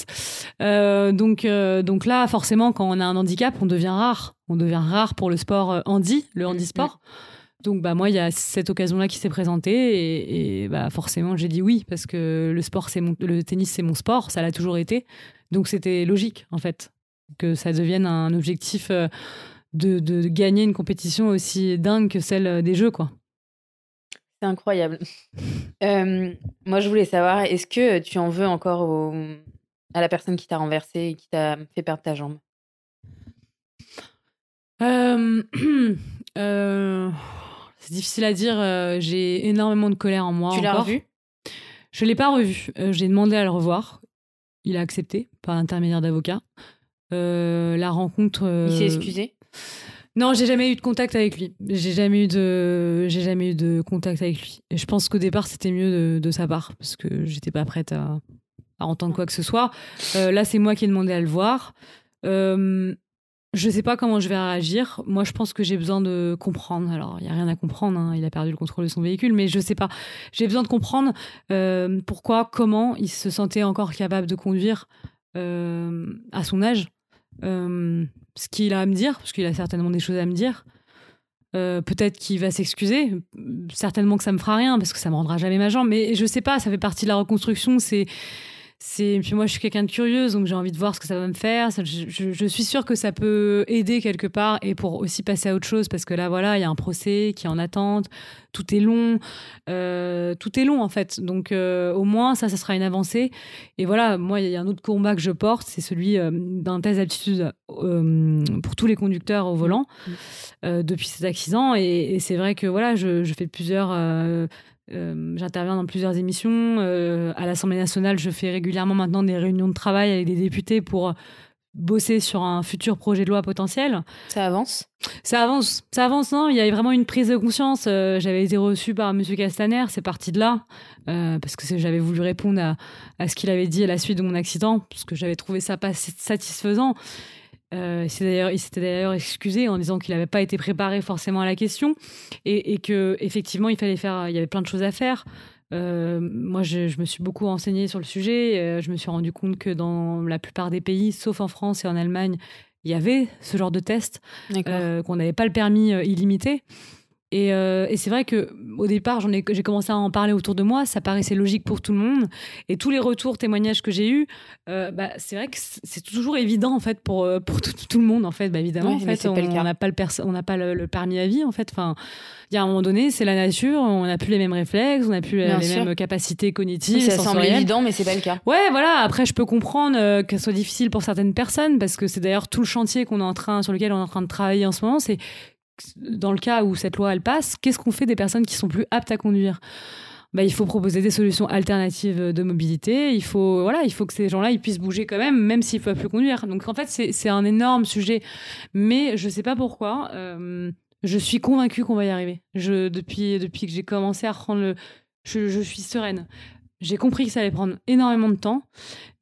Speaker 2: Euh, donc donc là forcément quand on a un handicap, on devient rare. On devient rare pour le sport handi, le handisport. Mm. Donc bah moi il y a cette occasion là qui s'est présentée et, bah forcément j'ai dit oui parce que le sport c'est le tennis c'est mon sport ça l'a toujours été donc c'était logique en fait que ça devienne un objectif euh, de, de, gagner une compétition aussi dingue que celle des jeux quoi.
Speaker 1: C'est incroyable. Euh, moi je voulais savoir est-ce que tu en veux encore à la personne qui t'a renversé et qui t'a fait perdre ta jambe?
Speaker 2: Euh... euh c'est difficile à dire. Euh, j'ai énormément de colère en moi.
Speaker 1: Tu l'as revu
Speaker 2: Je l'ai pas revu. Euh, j'ai demandé à le revoir. Il a accepté par l'intermédiaire d'avocat. Euh, la rencontre.
Speaker 1: Il s'est excusé?
Speaker 2: Non, j'ai jamais eu de contact avec lui. J'ai jamais eu de, j'ai jamais eu de contact avec lui. Et je pense qu'au départ, c'était mieux de, sa part parce que j'étais pas prête à, à, entendre quoi que ce soit. là, c'est moi qui ai demandé à le voir. Je sais pas comment je vais réagir. Moi, je pense que j'ai besoin de comprendre. Alors, il y a rien à comprendre. Hein. Il a perdu le contrôle de son véhicule, mais je sais pas. J'ai besoin de comprendre euh, pourquoi, comment il se sentait encore capable de conduire euh, à son âge. Euh, ce qu'il a à me dire, parce qu'il a certainement des choses à me dire. Peut-être qu'il va s'excuser. Certainement que ça me fera rien, parce que ça me rendra jamais ma jambe. Mais je sais pas. Ça fait partie de la reconstruction. C'est c'est puis moi je suis quelqu'un de curieuse donc j'ai envie de voir ce que ça va me faire. Je, suis sûre que ça peut aider quelque part et pour aussi passer à autre chose parce que là voilà il y a un procès qui est en attente. Tout est long. Euh, tout est long en fait. Donc euh, au moins ça ça sera une avancée. Et voilà moi il y a un autre combat que je porte c'est celui euh, d'un test d'aptitude pour tous les conducteurs au volant mmh. depuis cet accident et, c'est vrai que voilà je, je fais plusieurs euh, j'interviens dans plusieurs émissions. Euh, à l'Assemblée nationale, je fais régulièrement maintenant des réunions de travail avec des députés pour bosser sur un futur projet de loi potentiel.
Speaker 1: Ça avance?
Speaker 2: Ça avance. Ça avance, non? Il y a vraiment une prise de conscience. Euh, j'avais été reçue par M. Castaner, c'est parti de là, parce que j'avais voulu répondre à, à ce qu'il avait dit à la suite de mon accident, parce que j'avais trouvé ça pas satisfaisant. Euh, il s'était d'ailleurs excusé en disant qu'il n'avait pas été préparé forcément à la question et, et que effectivement il fallait faire, il y avait plein de choses à faire. Euh, moi, je, me suis beaucoup renseignée sur le sujet. Euh, je me suis rendu compte que dans la plupart des pays, sauf en France et en Allemagne, il y avait ce genre de test, qu'on n'avait pas le permis illimité. Euh, et, c'est vrai que au départ, j'en ai, j'ai commencé à en parler autour de moi. Ça paraissait logique pour tout le monde. Et tous les retours, témoignages que j'ai eus, euh, bah, c'est vrai que c'est toujours évident en fait pour euh, pour tout, le monde en fait. Bah, évidemment, en fait, on n'a pas le on n'a pas le, permis à vie en fait. Enfin, il y a un moment donné, c'est la nature. On n'a plus les mêmes réflexes, on n'a plus les mêmes capacités cognitives.
Speaker 1: ça semble évident, mais c'est pas le cas.
Speaker 2: Ouais, voilà. Après, je peux comprendre que ce soit difficile pour certaines personnes parce que c'est d'ailleurs tout le chantier qu'on est en train sur lequel on est en train de travailler en ce moment. C'est dans le cas où cette loi passe, qu'est-ce qu'on fait des personnes qui sont plus aptes à conduire? Bah, il faut proposer des solutions alternatives de mobilité. Il faut, voilà, il faut que ces gens-là puissent bouger quand même, même s'ils ne peuvent plus conduire. Donc en fait, c'est un énorme sujet. Mais je ne sais pas pourquoi. Euh, je suis convaincue qu'on va y arriver. Depuis, que j'ai commencé à reprendre le. Je suis sereine. J'ai compris que ça allait prendre énormément de temps,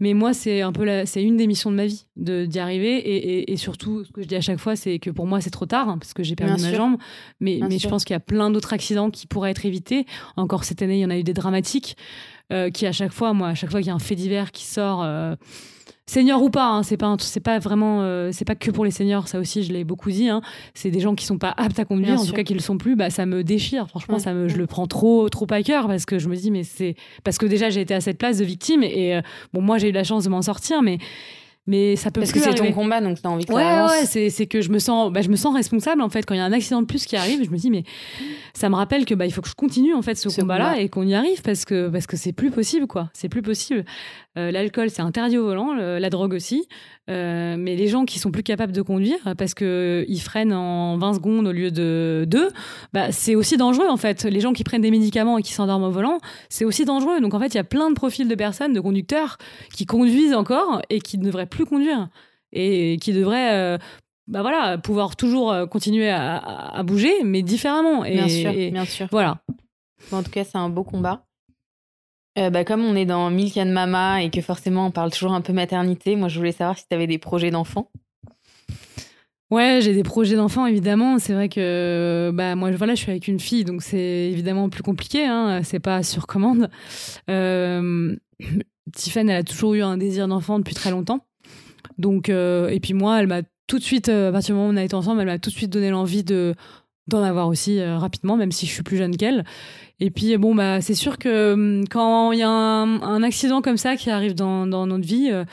Speaker 2: mais moi, c'est un peu c'est une des missions de ma vie de d'y arriver. Et, surtout, ce que je dis à chaque fois, c'est que pour moi, c'est trop tard hein, parce que j'ai perdu ma jambe. Mais, mais je pense qu'il y a plein d'autres accidents qui pourraient être évités. Encore cette année, il y en a eu des dramatiques euh, qui, à chaque fois, moi, à chaque fois qu'il y a un fait divers qui sort. Euh, seniors ou pas, hein, c'est pas c'est pas vraiment euh, c'est pas que pour les seniors, ça aussi je l'ai beaucoup dit. Hein. c'est des gens qui sont pas aptes à conduire, en tout cas qui le sont plus. Bah ça me déchire. Franchement, ça me je le prends trop trop à cœur parce que je me dis mais c'est parce que déjà j'ai été à cette place de victime et euh, bon moi j'ai eu la chance de m'en sortir, mais mais ça peut
Speaker 1: parce que c'est ton combat donc tu as envie que
Speaker 2: ouais,
Speaker 1: avance.
Speaker 2: ouais c'est que je me sens bah, je me sens responsable en fait quand il y a un accident de plus qui arrive je me dis mais ça me rappelle que bah il faut que je continue en fait ce, combat là et qu'on y arrive parce que parce que c'est plus possible quoi c'est plus possible euh, l'alcool, c'est interdit au volant, la drogue aussi. Euh, mais les gens qui sont plus capables de conduire parce qu'ils freinent en 20 secondes au lieu de 2, bah, c'est aussi dangereux en fait. Les gens qui prennent des médicaments et qui s'endorment au volant, c'est aussi dangereux. Donc en fait, il y a plein de profils de personnes, de conducteurs qui conduisent encore et qui ne devraient plus conduire et qui devraient euh, bah voilà, pouvoir toujours continuer à, bouger, mais différemment. Et,
Speaker 1: bien sûr, bien sûr.
Speaker 2: Voilà.
Speaker 1: En tout cas, c'est un beau combat. Euh, bah, comme on est dans Milk and Mama et que forcément on parle toujours un peu maternité, moi je voulais savoir si tu avais des projets d'enfants.
Speaker 2: Ouais, j'ai des projets d'enfants évidemment. C'est vrai que bah moi voilà, je suis avec une fille, donc c'est évidemment plus compliqué. Hein, c'est pas sur commande. Euh, Tiffany, elle a toujours eu un désir d'enfant depuis très longtemps. Donc euh, et puis moi, elle m'a tout de suite, à partir du moment où on a été ensemble, elle m'a tout de suite donné l'envie de d'en avoir aussi rapidement, même si je suis plus jeune qu'elle. Et puis bon bah c'est sûr que hum, quand il y a un, accident comme ça qui arrive dans, dans notre vie euh,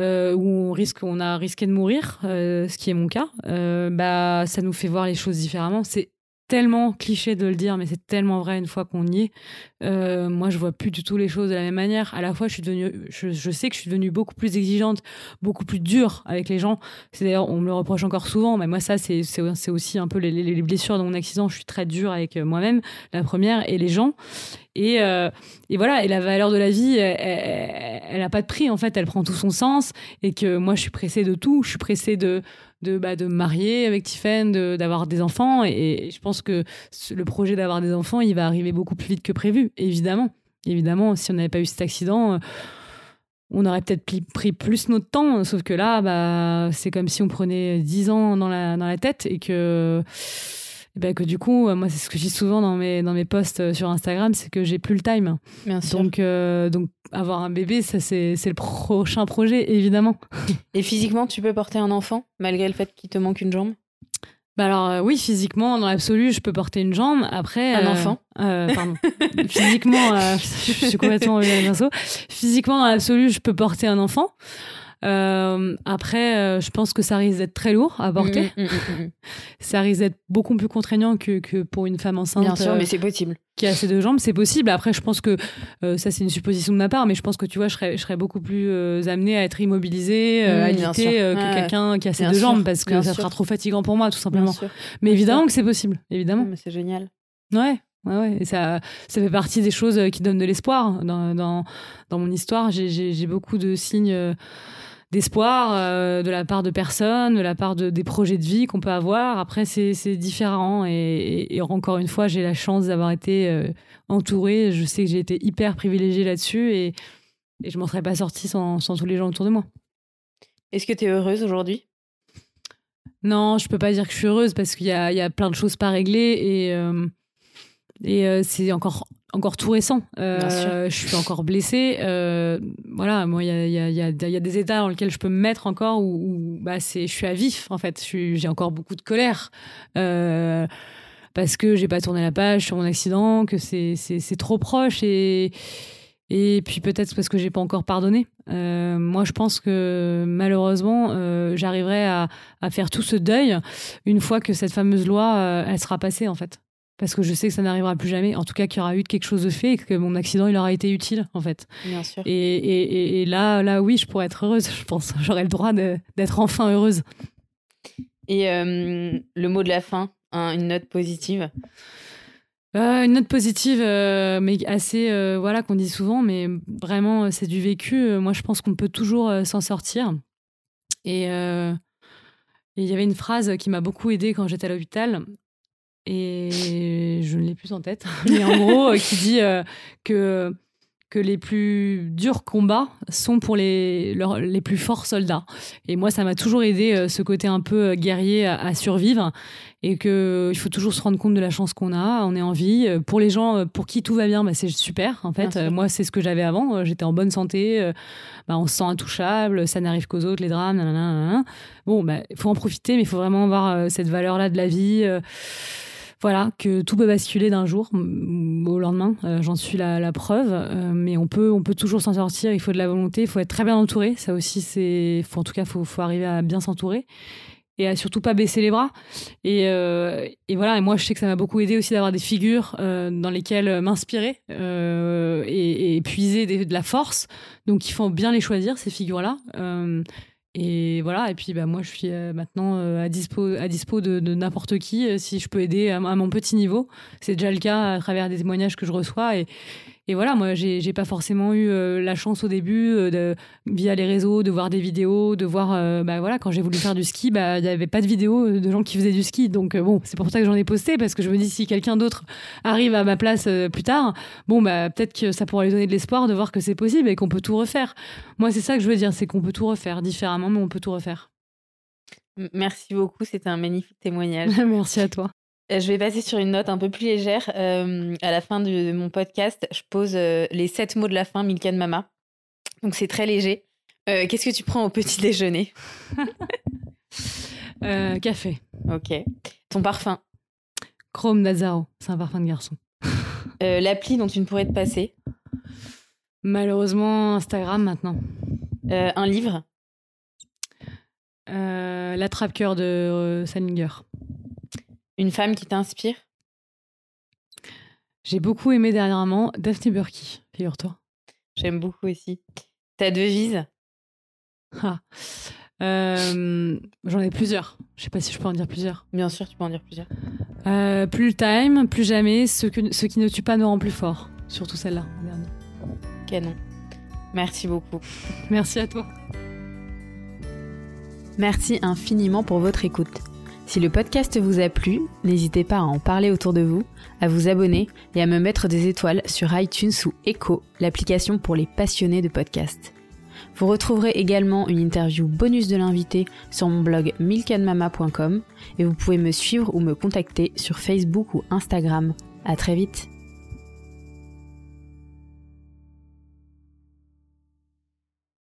Speaker 2: euh, où on risque on a risqué de mourir, euh, ce qui est mon cas, bah ça nous fait voir les choses différemment. C'est tellement cliché de le dire, mais c'est tellement vrai une fois qu'on y est. Euh, moi, je vois plus du tout les choses de la même manière. À la fois, je suis devenue, je, sais que je suis devenue beaucoup plus exigeante, beaucoup plus dure avec les gens. C'est d'ailleurs, on me le reproche encore souvent, mais moi, ça, c'est, aussi un peu les, les, blessures de mon accident. Je suis très dure avec euh, moi-même, la première, et les gens. Et, euh, et voilà, et la valeur de la vie, elle n'a pas de prix, en fait, elle prend tout son sens. Et que moi, je suis pressée de tout. Je suis pressée de, de, bah, de me marier avec Tiffen, d'avoir des enfants. Et, je pense que le projet d'avoir des enfants, il va arriver beaucoup plus vite que prévu, évidemment. Évidemment, si on n'avait pas eu cet accident, euh, on aurait peut-être pris plus notre temps. Sauf que là, bah, c'est comme si on prenait 10 ans dans la, dans la tête et que ben que du coup, euh, moi, c'est ce que je dis souvent dans mes, dans mes posts euh, sur Instagram, c'est que j'ai plus le time.
Speaker 1: Bien sûr.
Speaker 2: Donc, euh, donc avoir un bébé, ça, c'est, c'est le prochain projet, évidemment.
Speaker 1: Et physiquement, tu peux porter un enfant, malgré le fait qu'il te manque une jambe?
Speaker 2: Bah alors oui, physiquement, dans l'absolu, je peux porter une jambe. Après,
Speaker 1: un enfant?
Speaker 2: pardon. physiquement, je suis complètement Physiquement, dans l'absolu, je peux porter un enfant. Euh, après, euh, je pense que ça risque d'être très lourd à porter. Mm, mm, mm, ça risque d'être beaucoup plus contraignant que, que pour une femme enceinte.
Speaker 1: Bien sûr, mais c'est possible.
Speaker 2: Qui a ses deux jambes, c'est possible. Après, je pense que euh, ça, c'est une supposition de ma part, mais je pense que tu vois, je serais, je serais beaucoup plus amenée à être immobilisée, à alité que quelqu'un qui a ses deux jambes parce que ça sera trop fatigant pour moi, tout simplement. Mais évidemment que c'est possible, évidemment.
Speaker 1: Mais c'est génial.
Speaker 2: Ouais. Ouais, ouais. Et ça, ça fait partie des choses qui donnent de l'espoir. Dans, dans, dans mon histoire, j'ai beaucoup de signes d'espoir euh, de la part de personnes, de la part de, des projets de vie qu'on peut avoir. Après, c'est différent. Et, encore une fois, j'ai la chance d'avoir été euh, entourée. Je sais que j'ai été hyper privilégiée là-dessus et, et je m'en serais pas sortie sans, sans, tous les gens autour de moi.
Speaker 1: Est-ce que tu es heureuse aujourd'hui?
Speaker 2: Non, je peux pas dire que je suis heureuse parce qu'il y a, y a, plein de choses pas réglées et, euh, et c'est encore encore tout récent. Euh, je suis encore blessée. Euh, voilà, moi, il y a, y, a, y a, des états dans lesquels je peux me mettre encore où, bah, c'est, je suis à vif, en fait. J'ai encore beaucoup de colère. Euh, parce que j'ai pas tourné la page sur mon accident, que c'est, c'est, trop proche et, et puis peut-être parce que j'ai pas encore pardonné. moi, je pense que malheureusement, j'arriverai à, à, faire tout ce deuil une fois que cette fameuse loi, elle sera passée, en fait parce que je sais que ça n'arrivera plus jamais. En tout cas, qu'il y aura eu quelque chose de fait et que mon accident, il aura été utile, en fait.
Speaker 1: Bien sûr.
Speaker 2: Et, et, et là, là, oui, je pourrais être heureuse, je pense. J'aurais le droit d'être enfin heureuse.
Speaker 1: Et euh, le mot de la fin, une note positive?
Speaker 2: Euh, une note positive, euh, mais assez, voilà, qu'on dit souvent, mais vraiment, c'est du vécu. Moi, je pense qu'on peut toujours s'en sortir. Et il y avait une phrase qui m'a beaucoup aidée quand j'étais à l'hôpital et je ne l'ai plus en tête, mais en gros, euh, qui dit euh, que que les plus durs combats sont pour les, les plus forts soldats. Et moi, ça m'a toujours aidé euh, ce côté un peu guerrier à, survivre et qu'il faut toujours se rendre compte de la chance qu'on a, on est en vie. Pour les gens pour qui tout va bien, bah, c'est super. En fait, moi, c'est ce que j'avais avant. J'étais en bonne santé, bah, on se sent intouchable, ça n'arrive qu'aux autres, les drames. Nanana, Bon, il bah, faut en profiter, mais il faut vraiment avoir cette valeur-là de la vie voilà, que tout peut basculer d'un jour au lendemain. Euh, j'en suis la, preuve. Euh, mais on peut, on peut toujours s'en sortir. Il faut de la volonté. Il faut être très bien entouré. Ça aussi, c'est. En tout cas, faut, faut arriver à bien s'entourer et à surtout pas baisser les bras. Et, euh, voilà, et moi je sais que ça m'a beaucoup aidé aussi d'avoir des figures dans lesquelles m'inspirer et, puiser de la force. Donc il faut bien les choisir, ces figures-là. Et voilà, et puis bah, moi je suis euh, maintenant euh, à dispo, de, n'importe qui euh, si je peux aider à, mon petit niveau. C'est déjà le cas à travers des témoignages que je reçois. Et, et voilà, moi, j'ai pas forcément eu euh, la chance au début, euh, de, via les réseaux, de voir des vidéos, de voir. Euh, bah voilà, quand j'ai voulu faire du ski, bah, il n'y avait pas de vidéos de gens qui faisaient du ski. Donc, bon, c'est pour ça que j'en ai posté, parce que je me dis, si quelqu'un d'autre arrive à ma place plus tard, bon, bah, peut-être que ça pourra lui donner de l'espoir de voir que c'est possible et qu'on peut tout refaire. Moi, c'est ça que je veux dire, c'est qu'on peut tout refaire différemment, mais on peut tout refaire.
Speaker 1: Merci beaucoup, c'était un magnifique témoignage.
Speaker 2: Merci à toi.
Speaker 1: Euh, je vais passer sur une note un peu plus légère. Euh, à la fin de mon podcast, je pose euh, les sept mots de la fin, Milka de Mama. Donc c'est très léger. Qu'est-ce que tu prends au petit déjeuner?
Speaker 2: Café.
Speaker 1: Ok. Ton parfum?
Speaker 2: Chrome d'Azaro. C'est un parfum de garçon.
Speaker 1: L'appli dont tu ne pourrais te passer?
Speaker 2: Malheureusement, Instagram maintenant.
Speaker 1: un livre?
Speaker 2: L'attrape-cœur de Salinger.
Speaker 1: Une femme qui t'inspire?
Speaker 2: J'ai beaucoup aimé dernièrement Daphne Burki, figure-toi.
Speaker 1: J'aime beaucoup aussi. Ta devise?
Speaker 2: Ah. Euh, j'en ai plusieurs. Je sais pas si je peux en dire plusieurs.
Speaker 1: Bien sûr, tu peux en dire plusieurs.
Speaker 2: Euh, plus le time, plus jamais. Ce, que, ce qui ne tue pas nous rend plus fort. Surtout celle-là,
Speaker 1: Canon. Merci beaucoup.
Speaker 2: Merci à toi.
Speaker 1: Merci infiniment pour votre écoute. Si le podcast vous a plu, n'hésitez pas à en parler autour de vous, à vous abonner et à me mettre des étoiles sur iTunes ou Echo, l'application pour les passionnés de podcasts. Vous retrouverez également une interview bonus de l'invité sur mon blog milkanmama.com et vous pouvez me suivre ou me contacter sur Facebook ou Instagram. À très vite!